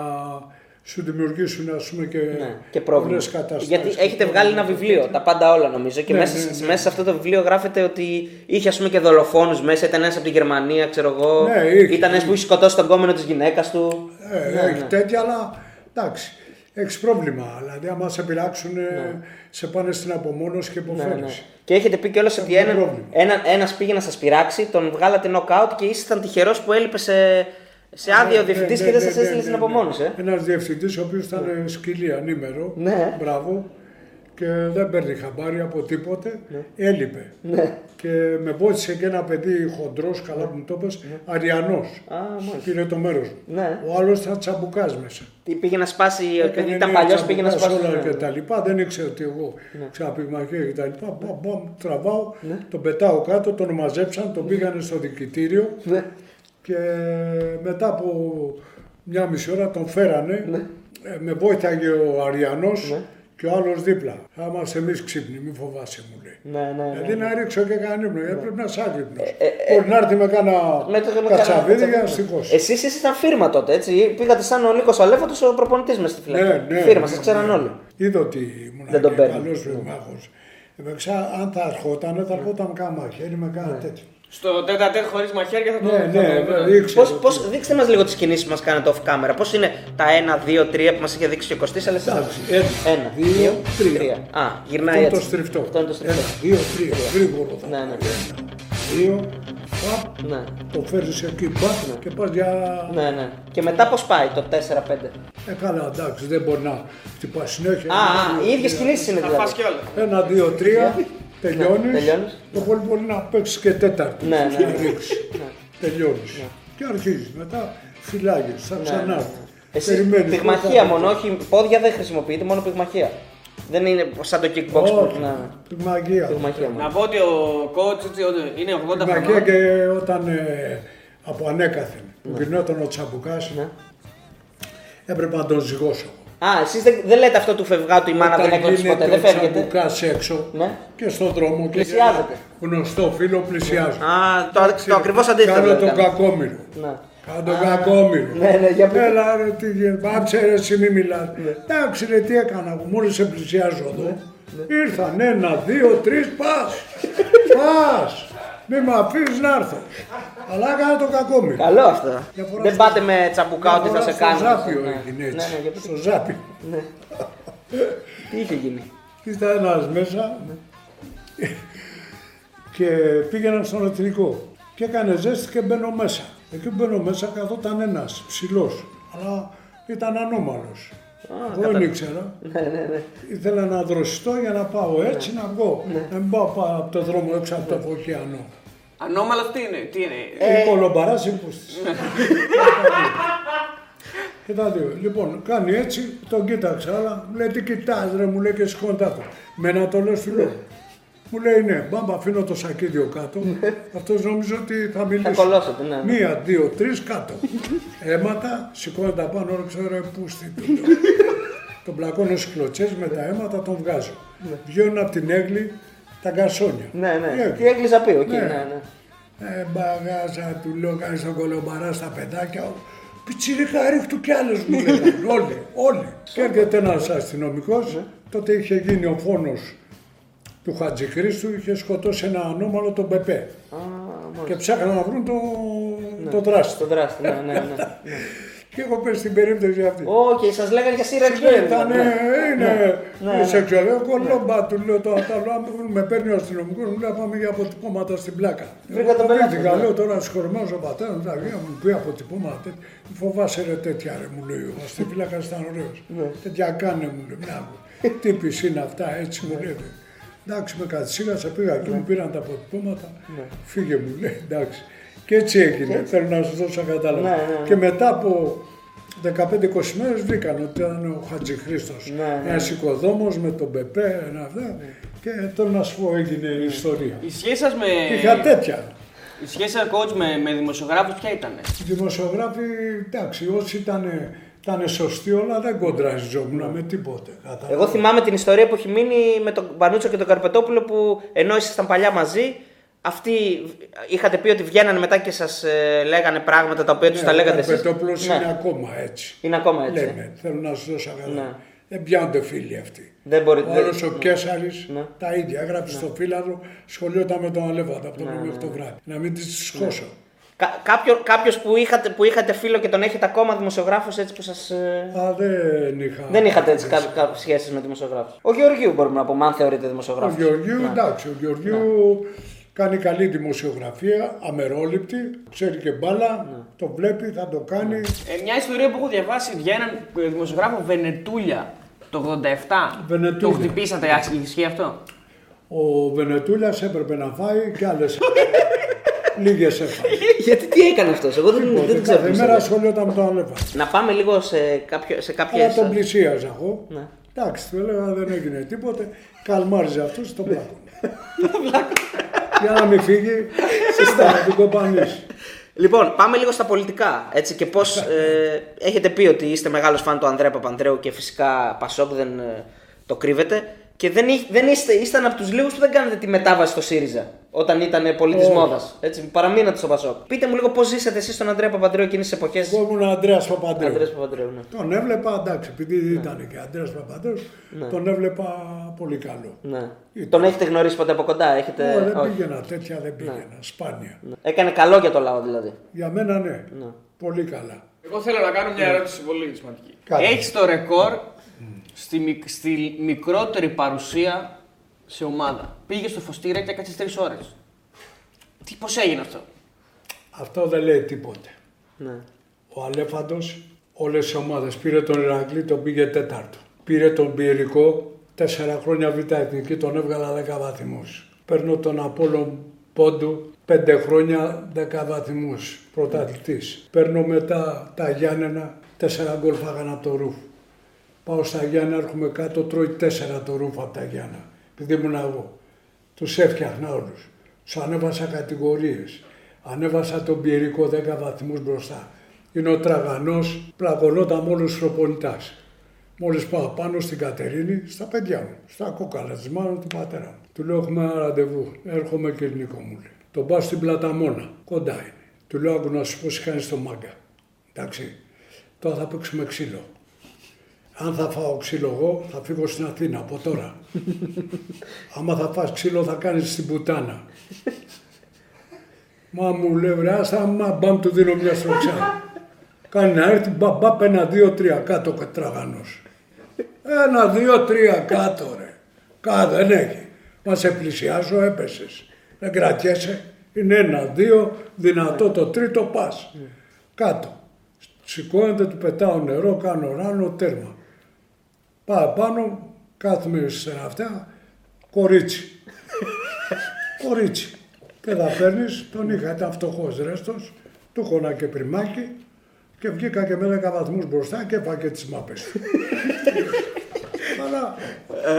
σου δημιουργήσουν ας πούμε και, Ναι, και πρόβλημα. πολλές καταστάσεις. Γιατί και έχετε βγάλει ένα πρόβλημα. βιβλίο, τα πάντα όλα νομίζω. Και Ναι, μέσα, ναι, ναι. μέσα σε αυτό το βιβλίο γράφεται ότι είχε ας πούμε και δολοφόνους μέσα. Ήταν ένας από τη Γερμανία, ξέρω εγώ. Ναι, είχε, ήταν ένας που είχε σκοτώσει τον κόμενο της γυναίκας του. Ε, Ναι, έχει ναι. τέτοια, αλλά εντάξει. Έχεις πρόβλημα. Δηλαδή, άμα σε πειράξουν, σε πάνε στην απομόνωση και Ναι, υποφέρει. ναι. Και έχετε πει κιόλας ότι ένα, πρόβλημα. ένα, ένας πήγε να σας πειράξει, τον βγάλατε knockout και ήσασταν τυχερός που έλειπε σε, σε άδεια ο διευθυντής και δεν σας έστειλε στην απομόνωση. Ε. Ένας διευθυντής ο οποίος ήταν σκυλί ανήμερο. Ναι. Μπράβο. Και δεν παίρνει χαμπάρι από τίποτε. Έλειπε. Ναι. Και με βοήθησε και ένα παιδί χοντρός, καλά που μου το είπες, Αριανός. Α, μάλιστα. Πήρε το μέρος μου. Ναι. Ο άλλος ήταν τσαμπουκάς μέσα. Τι πήγε να σπάσει, επειδή Έκανε ήταν νέα παλιός, πήγε να τσαμπουκάς σπάσει. όλα ναι. και τα λοιπά. Δεν ήξερε ότι εγώ ήξερα πυγμαχία και τα λοιπά. Μπαμ, μπαμ, τραβάω, Ναι. τον πετάω κάτω, τον μαζέψαν, τον πήγανε στο διοικητήριο Ναι. και μετά από μια μισή ώρα τον φέρανε. Ναι. Ε, με βοήθαγε ο Αριανός και ο άλλος δίπλα. Θα είμαστε εμείς ξύπνοι, μην φοβάσαι μου λέει. Ναι, ναι, ναι. Γιατί να ρίξω και κανένα ύπνο, γιατί πρέπει να είσαι άγρυπνος. ε, ε, Μπορεί να έρθει με κάνα Με το με κατσαβίδι κανένα- για να σηκώσει. Εσείς ήσασταν φίρμα τότε, έτσι. Πήγατε σαν ο Νίκος Αλέφαντο ο προπονητής μες στη φυλακή. Ναι, ναι. Φίρμα, ναι, σας ξέραν ναι. όλοι. Είδα ότι ήμουν Δεν τον παίρνει. καλός βιομάχο. αν θα ερχόταν, θα ερχόταν κάνα μαχαίρι με κάνα τέτοιο. Στο τέταρτο χωρίς μαχαίρια θα το Ναι, ναι, ναι, δείξτε. Πώς, μας λίγο τις κινήσεις μας κάνετε off camera. Πώς είναι τα 1, 2, 3 που μας είχε δείξει ο Κωστής, αλλά εσεί. 1, 2, 3. Α, γυρνάει αυτό. Αυτό στριφτό. Αυτό είναι το στριφτό. 1, 2, 3. Γρήγορο. Ναι, ναι. 2, παπ, ναι. το φέρνει εκεί μπακ ναι. και πας. Ναι, ναι. Και μετά πώς πάει το 4-5. Ε, καλά, εντάξει, δεν μπορεί να χτυπάς συνέχεια. Α, οι ίδιες κινήσεις είναι δηλαδή. Θα κιόλα. 1, 2, 3. Τελειώνεις; Το πολύ μπορεί να παίξει και τέταρτο. Ναι, ναι. ναι. Τελειώνεις. Ναι. Και αρχίζεις μετά φυλάγεις, σαν ναι. ξανάρθεις. Εσύ πυγμαχία μόνο, όχι πόδια δεν χρησιμοποιείται, μόνο πυγμαχία. Δεν είναι σαν το kickbox που να. Πυγμαχία. Να πω ότι ο coach είναι 80 χρονών. Πυγμαχία και όταν ε, από ανέκαθεν που γινόταν ο Τσαμπουκάς, έπρεπε να τον ζυγώσω. Α, εσείς δεν, δεν λέτε αυτό του φευγάτου η μάνα δεν Όταν έκλωψε γίνεται ποτέ, δεν ο φεύγεται. Τσαμπουκάς έξω Ναι. και στον δρόμο και Πλησιάζεται. για ένα γνωστό φίλο πλησιάζω. Α, το, το ακριβώς αντίθετο. Κάνω δηλαδή τον κάνει. κακόμοιρο. Ναι. Κάνω τον κακόμοιρο. Ναι, ναι, για πείτε. Έλα ρε τι γίνεται, πάψε ρε εσύ μη μιλάς. Εντάξει ρε τι έκανα εγώ, μόλις σε πλησιάζω εδώ. Ήρθαν ένα, δύο, τρεις, πας. πας. Μη με αφήσεις να έρθω. Αλλά έκανα τον κακόμοιρο. Καλό αυτό. Μια φορά Δεν στο- πάτε με τσαμπουκά Μια ότι θα φορά σε στο κάνει. Ζάπιο Ναι. έγινε Ναι, έτσι. ναι, για πείτε. Στο Ζάπιο. Ναι. Τι είχε γίνει; Ήταν ένας μέσα και πήγαινα στον εθνικό. Και έκανε ζέστη και μπαίνω μέσα. Εκεί που μπαίνω μέσα καθόταν ένας ψηλός, αλλά ήταν ανώμαλος. Εγώ δεν ήξερα. Ναι, ναι, ναι. Ήθελα να δροσιστώ για να πάω έτσι να βγω. Να μην πάω πά- από το δρόμο έξω από το Φωκιανό. Ανώμαλο τι είναι, τι είναι; Ε, κολομπαράς υπούστης. Και τα δύο. Λοιπόν, κάνει έτσι, τον κοίταξα, αλλά μου λέει τι κοιτάς ρε, μου λέει και σηκώντα το. Με να το λες φιλό. Μου λέει ναι, μπαμπα αφήνω το σακίδιο κάτω. Αυτός νόμιζε ότι θα μιλήσει. κολλώσετε, ναι, ναι. Μία, δύο, τρεις κάτω. Αίματα, σηκώνεται πάνω, όλα ξέρω ρε πούστη του. τον πλακώνω στις κλωτσές, με τα αίματα τον βγάζω. Βγαίνουν από την έγκλη τα γκασόνια. Ναι, Η ναι. έγκλη. Τι έγκλειζα πει, οκ, Ναι. ναι, ναι. Ε, μπαγάζα, του λέω, κάνεις τον κολομπαρά στα παιδάκια. Πιτσιρίκα, ρίχτου κι άλλες μου λέγανε, όλοι, όλοι. Και έρχεται ένας αστυνομικός, τότε είχε γίνει ο φόνος του Χατζηχρήστου, είχε σκοτώσει ένα ανώμαλο τον Πεπέ. και ψάχναν να βρουν το, το δράστη. Το δράστη, ναι, ναι, ναι. Και έχω πέσει στην περίπτωση αυτή. Οκ, σας λέγανε για σειρά Ήταν, ναι. είναι Ναι, ναι. σεξουαλικό κολόμπα, του λέω το άλλο, αν με παίρνει ο αστυνομικός, μου λέει πάμε για αποτυπώματα στην πλάκα. Βρήκα τον Εγώ πελάτη, φοβήθηκα, ναι. λέω τώρα συγχωρεμένος ο πατέρας μου, τα γεια μου πει αποτυπώματα τέτοια. Μη φοβάσαι ρε τέτοια ρε, μου λέει ο αστυνομικό ήταν ωραίος. Ναι. Τέτοια κάνε μου λέει, μια τύπης είναι αυτά, έτσι μου λέει. Εντάξει, με καθυσίχασα, πήγα εκεί, μου πήραν τα αποτυπώματα, φύγε μου λέει, εντάξει. Και έτσι έγινε, θέλω να σου δώσω κατάλαβα. Ναι, ναι, ναι. Και μετά από 15-20 μέρες βρήκαν ότι ήταν ο Χατζηχρήστος. Ναι, ναι. Ένας οικοδόμος με τον Πεπέ, ένα αυτά. Και τώρα να σου πω έγινε η ιστορία. Η σχέση σας με... Είχα τέτοια. Η σχέση σας coach με, με δημοσιογράφους ποια ήταν. Οι δημοσιογράφοι, εντάξει, όσοι ήταν, ήταν σωστοί όλα, δεν κοντραζιζόμουν με τίποτε. κατάλαβες. Εγώ θυμάμαι την ιστορία που έχει μείνει με τον Πανούτσο και τον Καρπετόπουλο που ενώ ήσασταν παλιά μαζί, αυτοί είχατε πει ότι βγαίνανε μετά και σας λέγανε πράγματα τα οποία τους τα λέγατε εσείς. Ο Πετόπουλος είναι ακόμα έτσι. Είναι ακόμα έτσι. Λέμε, θέλω να σου δώσω αγαλά. Ναι. Δεν πιάνονται φίλοι αυτοί. Δεν μπορεί- Ο δεν- άλλος ο ναι. Κέσαρης Ναι. τα ίδια. Έγραψε στο φύλαδο, σχολιόταν με τον Αλέβαντα από το Ναι, πρωί ναι, μέχρι το ναι. βράδυ. Να μην τις σχώσω. Κα- κάποιο, κάποιος που, είχατε, που είχατε φίλο και τον έχετε ακόμα δημοσιογράφος έτσι που σας... ε, Α, δεν είχα. Δεν είχατε έτσι κα, κα, σχέσεις με δημοσιογράφους. Ο Γεωργίου μπορούμε να πούμε, αν θεωρείτε Ο δημοσιογράφος. Γεωργίου, Ναι. εντάξει, ο Γεωργίου κάνει καλή δημοσιογραφία, αμερόληπτη, ξέρει και μπάλα, Ναι. το βλέπει, θα το κάνει. Ε, μια ιστορία που έχω διαβάσει για έναν ε, δημοσιογράφο Βενετούλια το 87. Βενετούλια. Το χτυπήσατε, άσχη, ισχύει αυτό; Ο Βενετούλιας έπρεπε να φάει και άλλες λίγες έφαγε. Γιατί τι έκανε αυτός, εγώ δεν, δεν Κάθε ξέρω. την μέρα ιστορία. ασχολιόταν με τον Αλέβαντα. Να πάμε λίγο σε, κάποιο, σε Αλλά κάποιες... τον πλησίαζα εγώ. Ναι. Εντάξει, του έλεγα δεν έγινε τίποτε. Καλμάριζε αυτούς τον πλάκο. Για να μην φύγει, να την κοπανίσει. Λοιπόν, πάμε λίγο στα πολιτικά. Έτσι, και πώς ε, έχετε πει ότι είστε μεγάλος φαν του Ανδρέα Παπανδρέου και φυσικά Πασόκ δεν ε, το κρύβετε. Και δεν, εί- δεν είστε, ήσταν από τους λίγους που δεν κάνετε τη μετάβαση στο ΣΥΡΙΖΑ όταν ήταν πολύ τη Όχι. μόδας. Παραμείνατε στο Πασόκ. Πείτε μου λίγο πώς ζήσατε εσείς τον Ανδρέα Παπανδρέου εκείνες τις εποχές. Εγώ ήμουν ο Ανδρέας Παπαντρέου. Ανδρέας Παπανδρέου, ναι. Τον έβλεπα, εντάξει, επειδή ήταν και Ανδρέας Παπαντρέου, Ναι. τον έβλεπα πολύ καλό. ναι. Ήταν. Τον έχετε γνωρίσει ποτέ από κοντά, έχετε. Ω, δεν όχι. πήγαινα, τέτοια δεν πήγαινα, σπάνια. Ναι. Έκανε καλό για το λαό δηλαδή. Για μένα ναι, Ναι. πολύ καλά. Εγώ θέλω να κάνω μια ερώτηση πολύ σημαντική. Κάνε. Έχεις το ρεκόρ στη, μικ- στη μικρότερη παρουσία σε ομάδα. Πήγε στο Φωστήρα και έκατσε τρεις ώρες. Τι, πώς έγινε αυτό; Αυτό δεν λέει τίποτε. Ναι. Ο Αλέφαντος όλες οι ομάδες πήρε τον Ηρακλή, τον πήγε τέταρτο. Πήρε τον Πιερικό, τέσσερα χρόνια β' εθνική, τον έβγαλα 10 βαθμούς. Παίρνω τον Απόλλων Πόντου, πέντε χρόνια 10 βαθμούς, πρωταθλητής. Παίρνω μετά τα Γιάννενα, τέσσερα γκολ φάγανε από το ρούφ. Πάω στα Γιάννα, έρχομαι κάτω, τρώει τέσσερα το ρούφα από τα Γιάννα. Επειδή ήμουν εγώ. Τους έφτιαχνα όλους. Τους ανέβασα κατηγορίες. Ανέβασα τον Πιερικό 10 βαθμούς μπροστά. Είναι ο Τραγανός, πλακωνόταν με όλους τους προπονητάς. Μόλις πάω πάνω στην Κατερίνη, στα παιδιά μου, στα κόκαλα της μάνας του πατέρα μου. Του λέω: Έχουμε ένα ραντεβού. Έρχομαι και Νίκο μου λέει. Τον πάω στην Πλαταμόνα, κοντά είναι. Του λέω: Άκου να σου πω, κάνει το μάγκα. Εντάξει, τώρα θα παίξουμε ξύλο. Αν θα φάω ξύλο εγώ, θα φύγω στην Αθήνα από τώρα. Άμα θα φας ξύλο, θα κάνεις την πουτάνα. Μα μου λέει, ρε, άστα, μα μπαμ, του δίνω μια στροξά. Κάνει να έρθει, μπαμ, μπαμ, ένα, δύο, τρία κάτω ο τραγανός. Ένα, δύο, τρία κάτω, ρε. Κάτω, δεν έχει. Μα σε πλησιάζω, έπεσες. Δεν κρατιέσαι. Είναι ένα, δύο, δυνατό το τρίτο πας. Κάτω. Σηκώνεται, του πετάω νερό, κάνω ράνο, τέρμα. Πάω πάνω, κάθομαι σε αυτά, κορίτσι. κορίτσι. Και θα παίρνει, τον είχα, ήταν φτωχός ρέστος, του χώνα και πριμάκι και βγήκα και με 10 βαθμούς μπροστά και είπα και τις μάπες του. αλλά,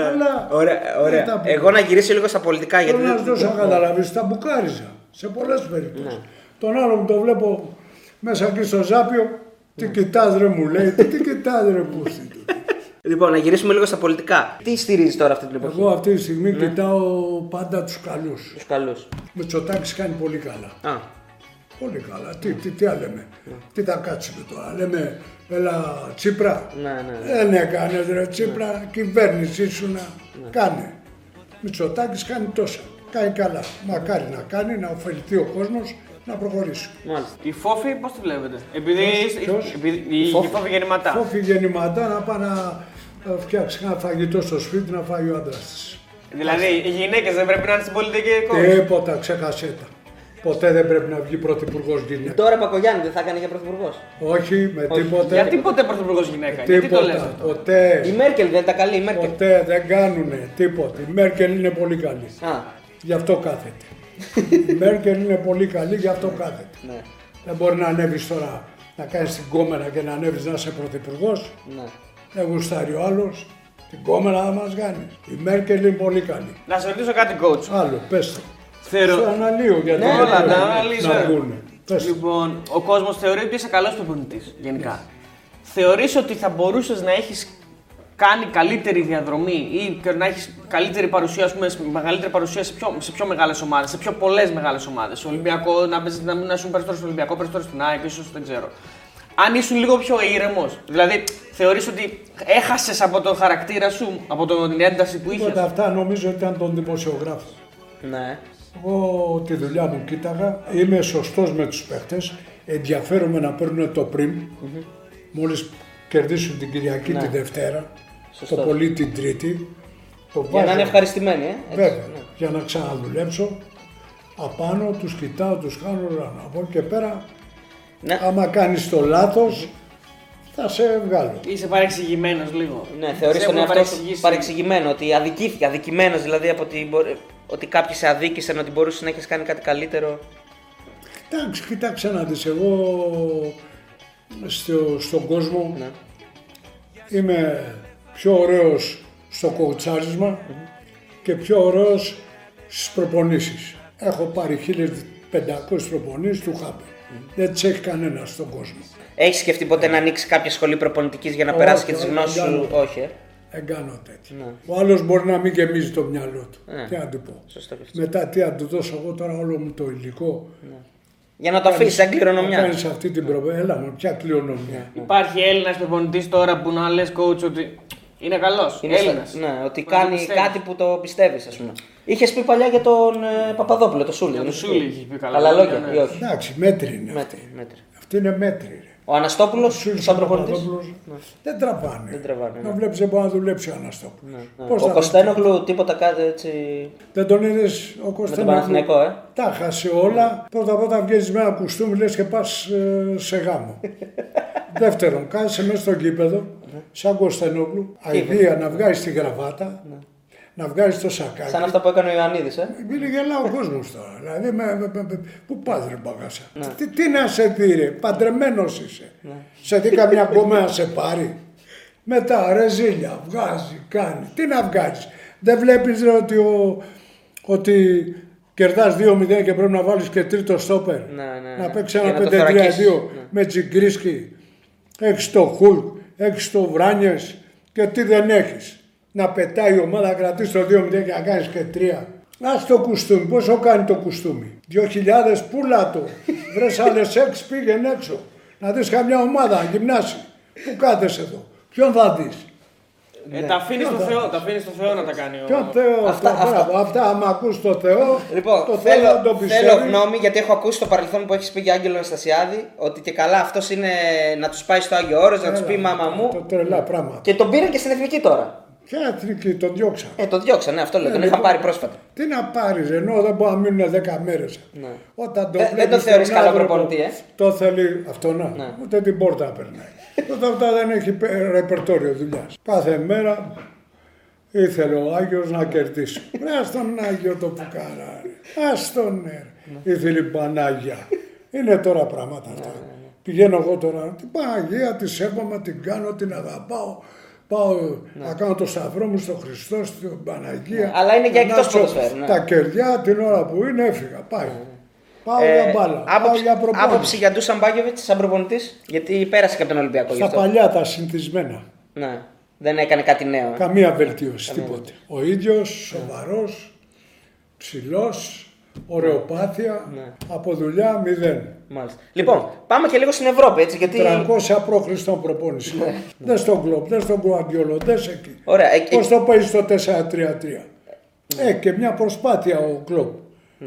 αλλά, Ωραία, ωραία. τα που- Εγώ να γυρίσω λίγο στα πολιτικά γιατί. Θέλω να δεν- σου δώσω να καταλάβεις, τα μπουκάριζα σε πολλές περιπτώσεις. Τον άλλο που το βλέπω μέσα εκεί στο Ζάπιο, τι κοιτάς ρε μου λέει, τι, τι κοιτάς ρε πούστη του. Λοιπόν, να γυρίσουμε λίγο στα πολιτικά. Τι στηρίζει τώρα αυτή την εποχή; Εγώ αυτή τη στιγμή κοιτάω πάντα τους καλούς. Τους καλούς. Με Τσοτάκης κάνει πολύ καλά. Α, Πολύ καλά. Τι, τι, τι άλλο λέμε; Τι θα κάτσουμε τώρα; Λέμε, έλα Τσίπρα. ναι, ναι. Δεν έκανε ρε Τσίπρα, κυβέρνηση σου να κάνε. Μητσοτάκης κάνει τόσα. Κάνει καλά. Μακάρι να κάνει, να ωφεληθεί ο κόσμος, να προχωρήσει. Μάλιστα. Η φόφη πώς τη βλέπετε; Επειδή. Ποιος; επειδή η, η Φόφη. φόφη γεννηματά. Φόφη γεννηματά να πάει να ε, φτιάξει ένα φαγητό στο σπίτι να φάει ο άντρας της. Δηλαδή οι γυναίκες δεν πρέπει να είναι στην πολιτική εικόνα. Τίποτα, ξέχασέ τα. Ποτέ δεν πρέπει να βγει πρωθυπουργός γυναίκα. Τώρα Πακογιάννη δεν θα έκανε για πρωθυπουργός. Όχι, με τίποτε. Γιατί ποτέ πρωθυπουργός γυναίκα; Γιατί το λες Τίποτα. αυτό; Ποτέ. Η Μέρκελ δεν ήταν καλή, η Μέρκελ. Ποτέ δεν κάνουνε τίποτα. Η Μέρκελ είναι πολύ καλή. Α, Γι' αυτό κάθεται. Η Μέρκελ είναι πολύ καλή, γι' αυτό κάθεται. ναι, Δεν μπορεί να ανέβεις τώρα να κάνεις την κόμενα και να ανέβεις να είσαι πρωθυπουργός. ναι. Δεν γουστάρει ο άλλος. Την κόμενα θα μας κάνεις. Η Μέρκελ είναι πολύ καλή. Να σε ρωτήσω κάτι, coach. Άλλο, πες το. Θεωρώ. Στο αναλύω γιατί Ναι, δεν όλα πρέπει τα να- αναλύσω. να βγούνε. Πες το. Λοιπόν, ο κόσμος θεωρεί ότι είσαι καλός προπονητής γενικά. Θεωρείς ότι θα μπορούσες να έχεις κάνει καλύτερη διαδρομή ή και να έχεις καλύτερη παρουσία, ας πούμε, μεγαλύτερη παρουσία σε πιο, σε πιο μεγάλες ομάδες, σε πιο πολλές μεγάλες ομάδες. Ολυμπιακό, να, παίζεις- να, να ήσουν περισσότερο στον Ολυμπιακό, περισσότερο στην ΑΕΚ, ίσως δεν ξέρω. Αν ήσουν λίγο πιο ήρεμος, δηλαδή θεωρείς ότι έχασες από το χαρακτήρα σου, από το- την ένταση που είχες; Τίποτα αυτά νομίζω ότι ήταν τον δημοσιογράφο. ναι. Εγώ τη δουλειά μου κοίταγα, είμαι σωστός με τους παίχτες, ενδιαφέρομαι να παίρνουν το πριμ, μόλις κερδίσουν την Κυριακή Ναι. τη Δευτέρα, Σωστό. το πολύ την Τρίτη. Το για να είναι ευχαριστημένοι, ε. Βέβαια, ναι. για να ξαναδουλέψω. Απάνω τους κοιτάω, τους κάνω. Από εκεί και πέρα, ναι. άμα κάνεις το λάθος, θα σε βγάλω. Είσαι παρεξηγημένος λίγο. Ναι, θεωρείς τον εαυτό παρεξηγημένο, ότι αδικήθηκε, αδικημένος δηλαδή από ότι, ότι κάποιοι σε αδίκησαν, ότι μπορούσε να έχεις κάνει κάτι καλύτερο. Κοιτάξτε, κοιτάξτε να δεις, εγώ στο, στον κόσμο ναι. είμαι πιο ωραίος στο κοουτσάρισμα και πιο ωραίος στις προπονήσεις. Έχω πάρει 1500 προπονήσεις του Χάπη. Δεν τις έχει κανένα στον κόσμο. Έχεις σκεφτεί ποτέ να ανοίξεις κάποια σχολή προπονητικής για να Όχι, περάσεις και τις όχι, γνώσεις δεν σου; κάνω. Όχι, ε; Δεν κάνω τέτοια. Ναι. Ο άλλος μπορεί να μην γεμίζει το μυαλό του. Ναι. Τι να του πω. Σωστό και αυτό. Μετά τι να του δώσω εγώ τώρα όλο μου το υλικό. Για να το αφήσεις σαν Να κληρονομιά. κάνεις αυτή την προπονήση. Έλα μου, ποια κληρονομιά. Υπάρχει Έλληνας προπονητής τώρα που να λες coach ότι είναι καλός. Είναι Έλληνας. σαν- Ναι, ότι Που το κάνει πιστεύεις. κάτι που το πιστεύεις, ας πούμε. Είχες πει παλιά για τον ε, Παπαδόπουλο, το Σούλη. Για δεν τον σου Σούλη είχε πει καλά Καλά λόγια, λόγια, ναι. ή όχι. Εντάξει, μέτρη είναι. Μέτρη, μέτρη. Αυτή είναι μέτρη. ρε. Ο Αναστόπουλος, Σούλης σαν ο προπονητής; Παπαδόπουλος, Δεν τραβάνε. Δεν τραβάνε, ναι. Να βλέπεις δεν μπορεί να δουλέψει ο Αναστόπουλος. Πώς Ο θα Κωστένογλου, τίποτα κάτι έτσι. Δεν τον είδες ο Με Κωνσταντίνο. τον Παναθηναϊκό, ε; Τα χάσε όλα. Πρώτα απ' όλα βγαίνεις με ένα κουστούμι λες και πας σε γάμο. Δεύτερον, κάθεσαι μέσα στο γήπεδο, σαν Κωνσταντινόγλου, αηδία να βγάζει τη γραβάτα, να βγάζει το σακάκι. Σαν αυτά που έκανε ο Ιωαννίδης, ε. Μίλη γελά ο κόσμος τώρα. Δηλαδή, με, με, με- με- πού πας ρε μπαγάσα; Ναι. Τι, τι να σε δει, ρε, παντρεμένος είσαι. Σε δει καμιά κόμμα να σε πάρει; Μετά ρεζίλια, βγάζει, κάνει. Τι να βγάζεις; Δεν βλέπεις ότι, ο, ότι κερδάς 2-0 και πρέπει να βάλεις και τρίτο στόπερ; Ναι, ναι, Να ναι. παίξει Για ένα να το 5-3-2 θωρακίσεις. Ναι. με Τζιγκρίσκι. Έχεις το Χουλ, έχεις το Βράνιες και τι δεν έχεις. Να πετάει η ομάδα, να κρατήσει το 2-0 και να κάνεις και 3. Α το κουστούμι, πόσο κάνει το κουστούμι; 2.000 πουλά το. Βρε άλλε 6 πήγαινε έξω. Να δεις καμιά ομάδα, γυμνάσι. Πού κάθεσαι εδώ; Ποιον θα δεις; Ε, τα αφήνεις στο Θεό, τα αφήνεις στο Θεό να τα κάνει. ο- Ποιον Θεό. Αυτά- Αυτά, αυτά, αυτά άμα ακούς το Θεό, Λοιπόν, το Θεό θέλω, δεν το πιστεύεις. θέλω γνώμη γιατί έχω ακούσει το παρελθόν που έχεις πει για Άγγελο Αναστασιάδη ότι και καλά αυτός είναι να τους πάει στο Άγιο Όρος, να τους πει μάμα Το μου. τρελά πράγματα. Και τον πήραν και στην εθνική τώρα. Ποια εθνική τον διώξα. Ε, τον διώξαν, ναι, αυτό λέω. Ναι, τον είχα λοιπόν. πάρει πρόσφατα. Τι να πάρεις, ενώ δεν μπορεί να μείνουν 10 μέρες. Ναι. Όταν το Δεν- δεν βλέπεις το θεωρείς τον καλό άνθρωπο, προπονητή, ε; Το θέλει αυτό να. Ναι. Ούτε την πόρτα περνάει. Ούτε αυτά δεν έχει πε- ρεπερτόριο δουλειάς. Κάθε μέρα ήθελε ο Άγιος να κερδίσει. Βρε στον Άγιο το πουκαράρι. Α τον ναι. Ήθελε η Πανάγια. Είναι τώρα πράγματα αυτά. Πηγαίνω εγώ τώρα, την Παναγία τη σέβομαι, την κάνω, την αγαπάω. Πάω να κάνω το σταυρό μου στον Χριστό, στην Παναγία. Ναι, αλλά είναι και να εκτός ανάψω ποδοσφαίρου, ναι. Τα κεριά την ώρα που είναι έφυγα. Πάει. Πάω Ε, για μπάλα. Πάω άποψη, για προπόνηση. άποψη για Ντούσαν Μπάγιοβιτ σαν προπονητής, γιατί πέρασε και από τον Ολυμπιακό. γι' Στα αυτό. παλιά τα συνηθισμένα. Ναι. Δεν έκανε κάτι νέο. ε. Καμία βελτίωση, τίποτε. Ο ίδιος, σοβαρός, ψηλός, ωραιοπάθεια, Ναι. από δουλειά μηδέν. Μάλιστα. Λοιπόν, πάμε και λίγο στην Ευρώπη, έτσι, γιατί. 300 π.Χ. προπόνηση. Δεν στον κλοπ, δεν στον Κουαντιόλο, δεν σε εκεί. Ναι. Ωραία, ε, Πώς το παίζει στο 4-3-3. Ε, και μια προσπάθεια ο κλοπ.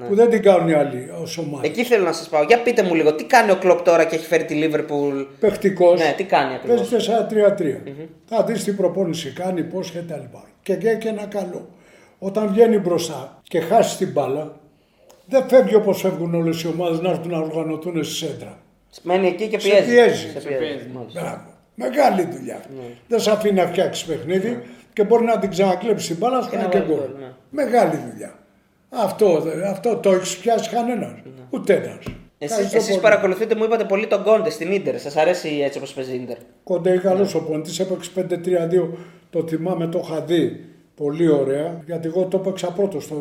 Που δεν την κάνουν οι άλλοι ως ομάδα. Ναι. Εκεί θέλω να σας πάω. Για πείτε μου λίγο, τι κάνει ο Κλοπ τώρα και έχει φέρει τη Λίβερπουλ; Παιχτικός. Ναι, τι κάνει ακριβώς; Παίζει 4-3-3. Θα δεις τι προπόνηση κάνει, πώς και τα λοιπά. Και και, και ένα καλό. Όταν βγαίνει μπροστά και χάσει την μπάλα, δεν φεύγει όπως φεύγουν όλες οι ομάδες να έρθουν να οργανωθούν στη σέντρα. Μένει εκεί και Σε πιέζει. πιέζει. Σε πιέζει. μάλιστα. Μπράβο. Μεγάλη δουλειά. Δεν σε αφήνει να φτιάξεις παιχνίδι και μπορεί να την ξανακλέψεις την μπάλα, σου να κάνει και βάλει γκολ. γκολ, ναι. Μεγάλη δουλειά. Αυτό, δε- αυτό το έχεις πιάσει κανένας. Ούτε ένας. Εσείς, εσείς παρακολουθείτε, μου είπατε πολύ τον Κόντε στην Ίντερ. Σας αρέσει έτσι όπως παίζει η Ίντερ; Κοντέ καλός ο πονητή έπαιξε 5-3-2. Το θυμάμαι, το είχα δει πολύ ωραία. Γιατί εγώ το έπαιξα πρώτο το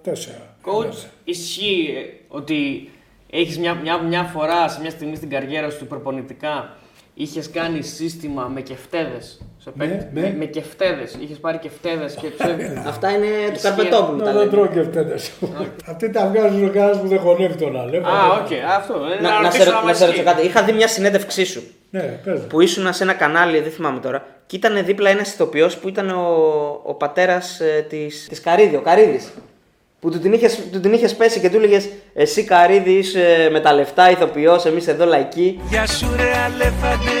74. Coach, ισχύει ε, ότι έχεις μια, μια, μια φορά σε μια στιγμή στην καριέρα σου προπονητικά είχες κάνει σύστημα με κεφτέδες. Σε παίκτη. ναι. Με, με κεφτέδες. Είχες πάρει κεφτέδες και τους έ- Αυτά είναι του Ισχύει. Καρπετόπουλου. Ναι, τα δεν λέμε. τρώω και φταίτε. Αυτοί τα βγάζουν ο κανένα που δεν χωνεύει τον άλλο. Α, οκ, αυτό. ε, Να, να, ρωτήσω σε, αν να σε ρωτήσω ισχύει. κάτι. Είχα δει μια συνέντευξή σου Ναι, πες. που ήσουν σε ένα κανάλι, δεν θυμάμαι τώρα, και ήταν δίπλα ένας ηθοποιός που ήταν ο, ο πατέρας ε, της της Καρίδη, ο Καρίδης. Που του την, είχες, του την είχες πέσει και του έλεγες Εσύ Καρίδη είσαι με τα λεφτά ηθοποιός, εμείς εδώ λαϊκοί. Γεια σου ρε αλέφαντε,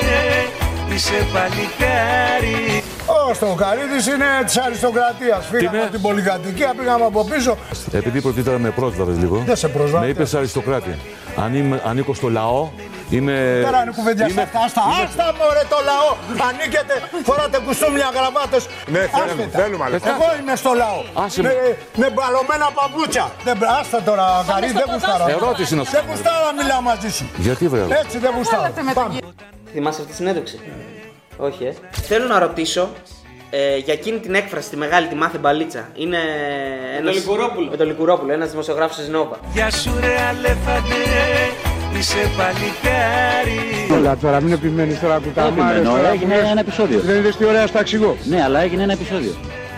είσαι παλικάρι Ο Στοκαρίδη είναι της αριστοκρατίας. Φύγαμε είναι; από την πολυκατοικία, πήγαμε από πίσω. Επειδή προτίθερα με πρόσβαρες λίγο. Δεν σε πρόσβαρες. Με είπες αριστοκράτη. Αν είμαι, ανήκω στο λαό, είμαι... Τώρα είναι κουβεντιά είμαι- αυτά. Άστα, άστα μωρέ το λαό. Ανήκετε, φοράτε κουστούμια γραμμάτες. Ναι, θέλουμε, Άστα. θέλουμε, αλλά. Εγώ είμαι στο λαό. Άσε Με, με. με μπαλωμένα παπούτσια. Δεν, άστα τώρα, Καρίδη, δεν γουστάρω. Ερώτηση να σου Δεν γουστάρω να μιλάω μαζί σου. Γιατί βρε. Έτσι δεν γουστάρω. Πάμε. Θυμάσαι αυτή τη συνέντευξη; Όχι, ε. Θέλω να ρωτήσω ε, για εκείνη την έκφραση, τη μεγάλη, τη μάθε μπαλίτσα. Είναι. ένας- Λικουρόπουλο. Με τον Λικουρόπουλο, ένας δημοσιογράφος της Νόβα. Γεια σου ρε αλέφαντε, είσαι παλικάρι Όλα τώρα, μην επιμένεις τώρα που τα επιμένω, μάρες τώρα έγινε που λες. ένα επεισόδιο. Δεν είδες τι ωραία στα εξηγώ. Ναι, αλλά έγινε ένα επεισόδιο.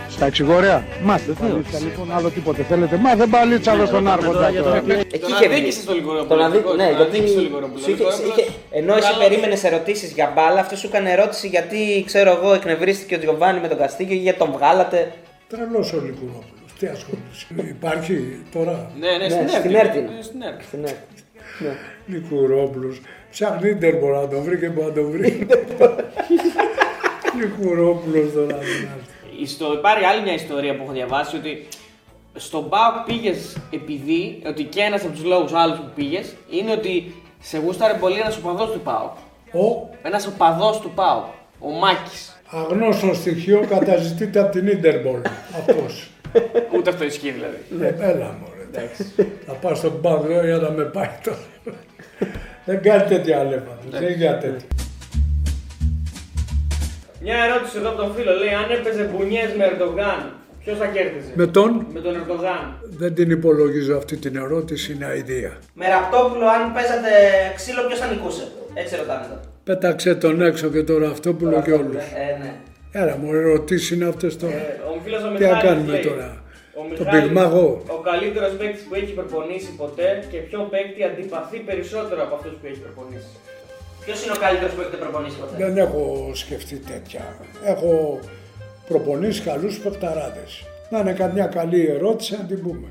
Στα εξηγώ ωραία. Μάθε μπαλίτσα λοιπόν, άλλο τίποτε θέλετε. Μάθε μπαλίτσα εδώ στον Άρχοντα τώρα. Εκεί Τον είχε βγει. αδίκησε τον Λικουρόπουλο. Τον αδί... Τον Ναι, γιατί. αδίκησε τον Λικουρόπουλο. σου είχε- Ο Λικουρόπουλος- είχε- Ενώ εσύ Καλός. περίμενες ερωτήσεις για μπάλα, αυτός σου έκανε ερώτηση γιατί ξέρω εγώ εκνευρίστηκε ο Τζιοβάνι με τον Καστίγιο ή γιατί τον βγάλατε. Τρελός ο Λικουρόπουλος. Τι ασχολείσαι. Υπάρχει τώρα; Ναι, ναι, στην στην Έρτη. Έρτη. Ναι, στην Έρτη. Στην Έρτη. Ναι. Λικουρόπουλος. Ψάχνει ίντερ μπορεί να τον βρει και μπορεί να τον βρει. Λικουρόπουλος τώρα. δεν είναι. Στο, υπάρχει άλλη μια ιστορία που έχω διαβάσει ότι στον Πάοκ πήγες επειδή, ότι και ένας από τους λόγους άλλου που πήγες είναι ότι σε γούσταρε πολύ ένας οπαδός του Πάοκ. Ο; Ένας οπαδός του Πάοκ. Ο Μάκης. αγνώστων στοιχείων καταζητείται από την Ίντερμπολ. Αυτός. Ούτε αυτό ισχύει δηλαδή. Ναι, έλα μωρέ. Θα πάω στον πάγκο για να με πάει τώρα. Δεν κάνει τέτοια αλέφα. Δεν για τέτοια. Μια ερώτηση εδώ από τον φίλο λέει: Αν έπαιζε μπουνιές με Ερντογάν, ποιος θα κέρδιζε; Με τον; Με τον Ερντογάν. δεν την υπολογίζω αυτή την ερώτηση, είναι αηδία. Με ραπτόπουλο, αν παίζατε ξύλο, ποιος θα νικούσε; Έτσι ρωτάνε εδώ. Πέταξε τον έξω και τώρα αυτό που λέω και όλους. Ε, ναι. Έλα μου, ερωτήσεις είναι αυτές τώρα. Ε, ο φίλος ο Τι θα Μιχάλης κάνουμε λέει, τώρα; Ο Τον Μιχάλης, πυγμαγό. Ο καλύτερος παίκτης που έχει προπονήσει ποτέ και ποιον παίκτη αντιπαθεί περισσότερο από αυτούς που έχει προπονήσει. Ποιος είναι ο καλύτερος που έχετε προπονήσει ποτέ; Δεν έχω σκεφτεί τέτοια. Έχω προπονήσει καλούς παιχταράδε. Να είναι καμιά καλή ερώτηση να την πούμε.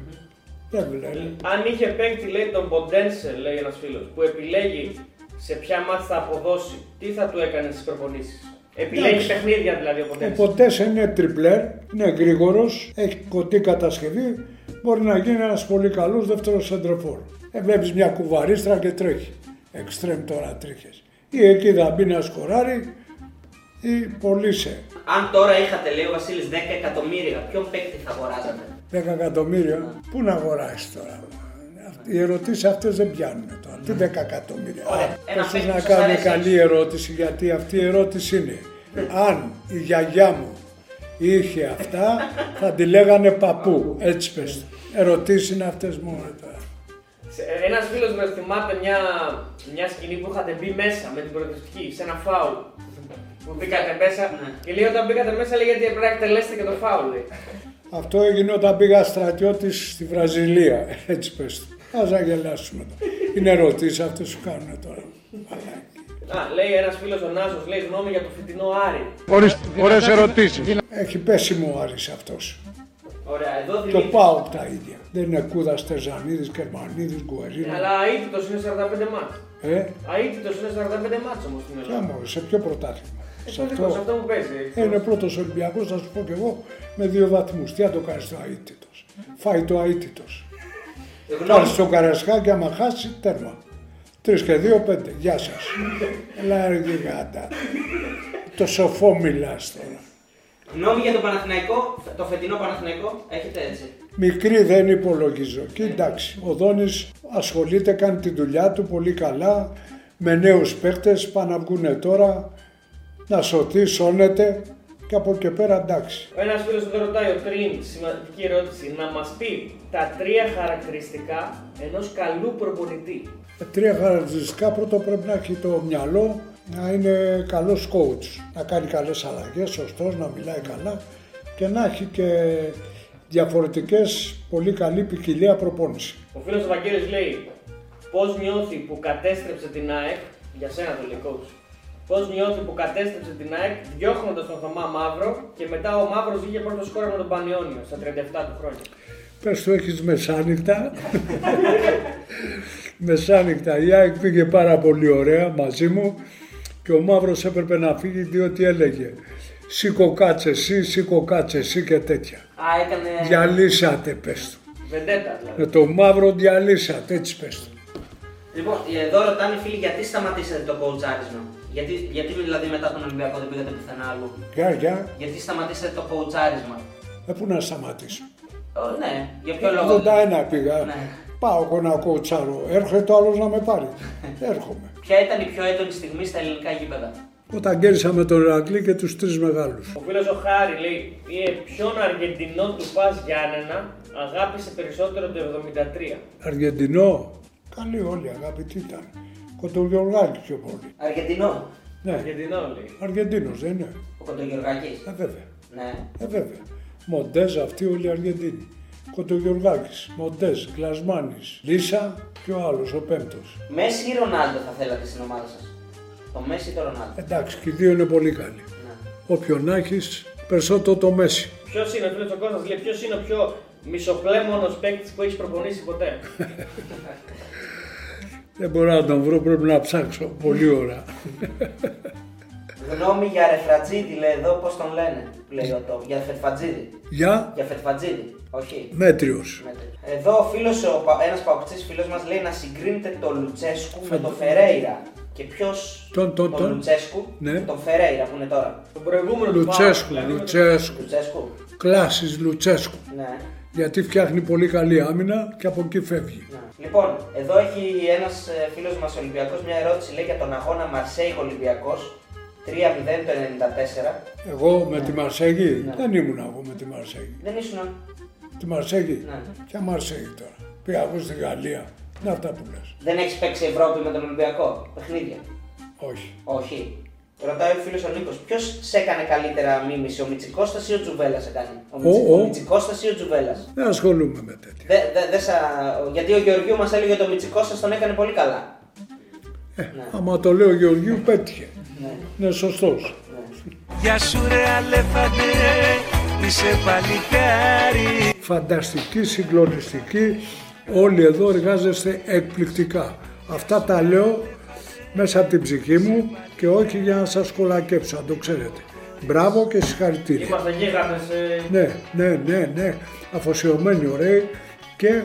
Δεν βλέπει. Αν είχε παίκτη, λέει τον Ποντένσε, λέει ένας φίλος, που επιλέγει σε ποια μάτια θα αποδώσει, τι θα του έκανε στις προπονήσεις; Επιλέγει Εντάξει. παιχνίδια δηλαδή ο Ποντένσε. Οπότε είναι τριπλέρ, είναι γρήγορος, έχει κοντή κατασκευή, μπορεί να γίνει ένας πολύ καλός δεύτερος σεντρεφόρ. Ε, βλέπεις μια κουβαρίστρα και τρέχει. Εξτρέμ τώρα τρίχες. Ή εκεί θα μπει να σκοράρει, ή πωλήσε. Αν τώρα είχατε, λέει ο Βασίλης, 10 εκατομμύρια, ποιον παίκτη θα αγοράζατε; 10 εκατομμύρια, πού να αγοράσεις τώρα; Οι ερωτήσεις αυτές δεν πιάνουν τώρα. Τι 10 εκατομμύρια. Ωραία. Ένα Ίσως παίκτη να που σας κάνω αρέσει. καλή ερώτηση, γιατί αυτή η ερώτηση είναι. Αν η γιαγιά μου είχε αυτά, θα τη λέγανε παππού. Έτσι πες. το. Ερωτήσεις είναι αυτές μόνο τώρα. Ένας φίλος με θυμάται μια, μια σκηνή που είχατε μπει μέσα με την προοδευτική σε ένα φάουλ. Που μπήκατε μέσα Ναι. και λέει όταν μπήκατε μέσα λέει γιατί πρέπει να εκτελέσετε και το φάουλ. Λέει. Αυτό έγινε όταν πήγα στρατιώτης στη Βραζιλία. Έτσι πες. Το. Ας να γελάσουμε τώρα. Είναι ερωτήσεις αυτές που κάνουν τώρα. Α, λέει ένας φίλος ο Νάσος, λέει γνώμη για το φετινό Άρη. Ωραίες ερωτήσεις. Έχει πέσιμο ο Άρης αυτός. Ωραία, εδώ Το Δημήτρη. πάω τα ίδια. Δεν είναι Κούδας, Τερζανίδης, Κερμανίδης, Γκουερίνο. Αλλά αίτητος είναι 45 μάτς. Ε, Αίτητος είναι 45 μάτς όμως στην ποια Ελλάδα. μωρέ, σε ποιο πρωτάθλημα. Ε, Σε το δικό σου, αυτό που παίζει. Ε, είναι πρώτος Ολυμπιακός, θα σου πω και εγώ, με δύο βαθμούς. Τι θα το κάνεις το αίτητος. Φάει το αίτητος. Γνώμη. Πάρει το καρασκάκι, άμα χάσει, τέρμα. Τρεις και δύο, πέντε. Γεια σας. Έλα ρε γιγάντα. Το σοφό μιλάς τώρα. Γνώμη για το Παναθηναϊκό, το φετινό Παναθηναϊκό, έχετε έτσι. Μικρή δεν υπολογίζω. Και εντάξει, ο Δόνης ασχολείται, κάνει τη δουλειά του πολύ καλά, με νέους παίχτες, πάνε να βγουνε τώρα, να σωθεί, σώνεται και από εκεί πέρα εντάξει. Ένας φίλος εδώ ρωτάει ο Τρίν, σημαντική ερώτηση, να μας πει τα τρία χαρακτηριστικά ενός καλού προπονητή. Ε, Τρία χαρακτηριστικά. Πρώτο πρέπει να έχει το μυαλό, να είναι καλός coach, να κάνει καλές αλλαγές, σωστός, να μιλάει καλά και να έχει και διαφορετικές, πολύ καλή ποικιλία προπόνηση. Ο φίλος ο Βαγγέλης λέει πώς νιώθει που κατέστρεψε την ΑΕΚ, για σένα το λέει coach; Πώς νιώθει που κατέστρεψε την ΑΕΚ διώχνοντας τον Θωμά Μαύρο και μετά ο Μαύρος είχε πρώτο σκόρ με τον Πανιόνιο στα 37 του χρόνια. Πες του έχεις μεσάνυχτα. μεσάνυχτα. Η ΑΕΚ πήγε πάρα πολύ ωραία μαζί μου και ο Μαύρος έπρεπε να φύγει διότι έλεγε σήκω κάτσε εσύ, σήκω κάτσε εσύ και τέτοια. Α, έκανε. Διαλύσατε πες του. Βεντέτα δηλαδή. Με το Μαύρο διαλύσατε, έτσι πες του. Λοιπόν, εδώ ρωτάνε οι φίλοι γιατί σταματήσατε το κοουτσάρισμα. Γιατί, γιατί δηλαδή μετά τον Ολυμπιακό δεν πήγατε πουθενά αλλού; Γεια, γεια. Γιατί σταματήσατε το κοουτσάρισμα; Ε, πού να σταματήσω; Ω, ναι, για ποιο λόγο; 81 πήγα. Ναι. Πάω εγώ να κοουτσάρω. Έρχεται ο άλλος να με πάρει. Έρχομαι. Ποια ήταν η πιο έντονη στιγμή στα ελληνικά γήπεδα; Όταν κέρδισα με τον Ηρακλή και τους τρεις μεγάλους. Ο φίλος ο Χάρη λέει «Ε, ποιον Αργεντινό του Πας Γιάννενα αγάπησε περισσότερο το 73. Αργεντινό. Καλή όλοι, αγαπητοί ήταν. Κοντογιοργάκης πιο πολύ. Αργεντινό. Ναι, Αργεντινό λέει. Αργεντίνος δεν είναι. Ο Κοντογιοργάκης. Ε, βέβαια. Ναι. Ε, βέβαια. Μοντέζ αυτοί όλοι Αργεντίνοι. Κοντογιοργάκης, Μοντέζ, Γκλασμάνης, Λίσα και ο άλλος, ο πέμπτος. Μέση ή Ρονάλντο θα θέλατε στην ομάδα σας; Το Μέση ή το Ρονάλντο; Εντάξει, και οι δύο είναι πολύ καλοί. Ναι. Όποιον να έχεις, περισσότερο το Μέση. Ποιος είναι, ο φίλο ο Κώστας λέει, ποιος είναι ο πιο μισοπλέμονος παίκτης που έχεις προπονήσει ποτέ; Δεν μπορώ να τον βρω, πρέπει να ψάξω. Πολύ ώρα. Γνώμη για Ρεφρατζίδη λέει εδώ, πώς τον λένε. Λέει ο Τόμ. Για Φετφατζίδη. Για; Για Φετφατζίδη. Όχι. μέτριος. Μέτρη. Εδώ ο φίλος, ο, πα- ένας παοξής φίλος μας λέει να συγκρίνετε τον Λουτσέσκου με τον Φερέιρα. Και ποιος; Τον- τον- τον. Λουτσέσκου Ναι. με τον Φερέιρα που είναι τώρα. Τον προηγούμενο του Λουτσέσκου, Πάου, δηλαδή, Λουτσέσκου. Λουτσέσκου. Κλάσης Λουτσέσκου. Ναι. Γιατί φτιάχνει πολύ καλή άμυνα και από εκεί φεύγει. ναι. Λοιπόν, εδώ έχει ένας ε, φίλος μας Ολυμπιακός μια ερώτηση λέει για τον αγώνα Μαρσέη Ολυμπιακός. 3-0 το 94. Εγώ με τη Μαρσέγη Ναι. δεν ήμουν εγώ με τη Μαρσέγη. Δεν ήσουν. Τη Μαρσέγη. Ναι. Ποια Μαρσέγη τώρα. Πήγα εγώ στη Γαλλία. Είναι αυτά που λες. Δεν έχεις παίξει Ευρώπη με τον Ολυμπιακό; Παιχνίδια; Όχι. Όχι. Ρωτάει ο φίλος ο Νίκος, ποιος σε έκανε καλύτερα μίμηση, ο Μιτσικώστα ή ο Τζουβέλλα σε κάνει. Ο, Μιτση... Ο, ο. ο Μιτσικώστας ή ο Τζουβέλλα. Δεν ασχολούμαι με τέτοια. Δε, δε, δε σα... Γιατί ο Γεωργίου μας έλεγε ότι ο Μιτσικώστα τον έκανε πολύ καλά. Άμα το λέω Γεωργίου πέτυχε. Ναι. Είναι σωστός. Γεια σου ρε αλέφαντε, είσαι παλικάρι Φανταστική, συγκλονιστική. Όλοι εδώ εργάζεστε εκπληκτικά. Αυτά τα λέω μέσα από την ψυχή μου και όχι για να σας κολακέψω, αν το ξέρετε. Μπράβο και συγχαρητήρια. Είμαστε γίγαντες. ε, Ναι, ναι, ναι, ναι. Αφοσιωμένοι ωραίοι και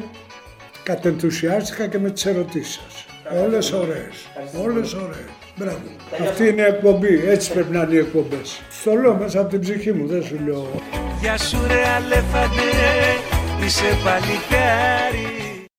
κατενθουσιάστηκα και με τις ερωτήσεις σας. Όλες ωραίες. Όλες ωραίες. Μπράβο. Αυτή είναι η εκπομπή. Έτσι πρέπει να είναι οι εκπομπές. Στο λέω μέσα από την ψυχή μου, δεν σου λέω. Γεια σου ρε αλέφαντε, είσαι παλικάρι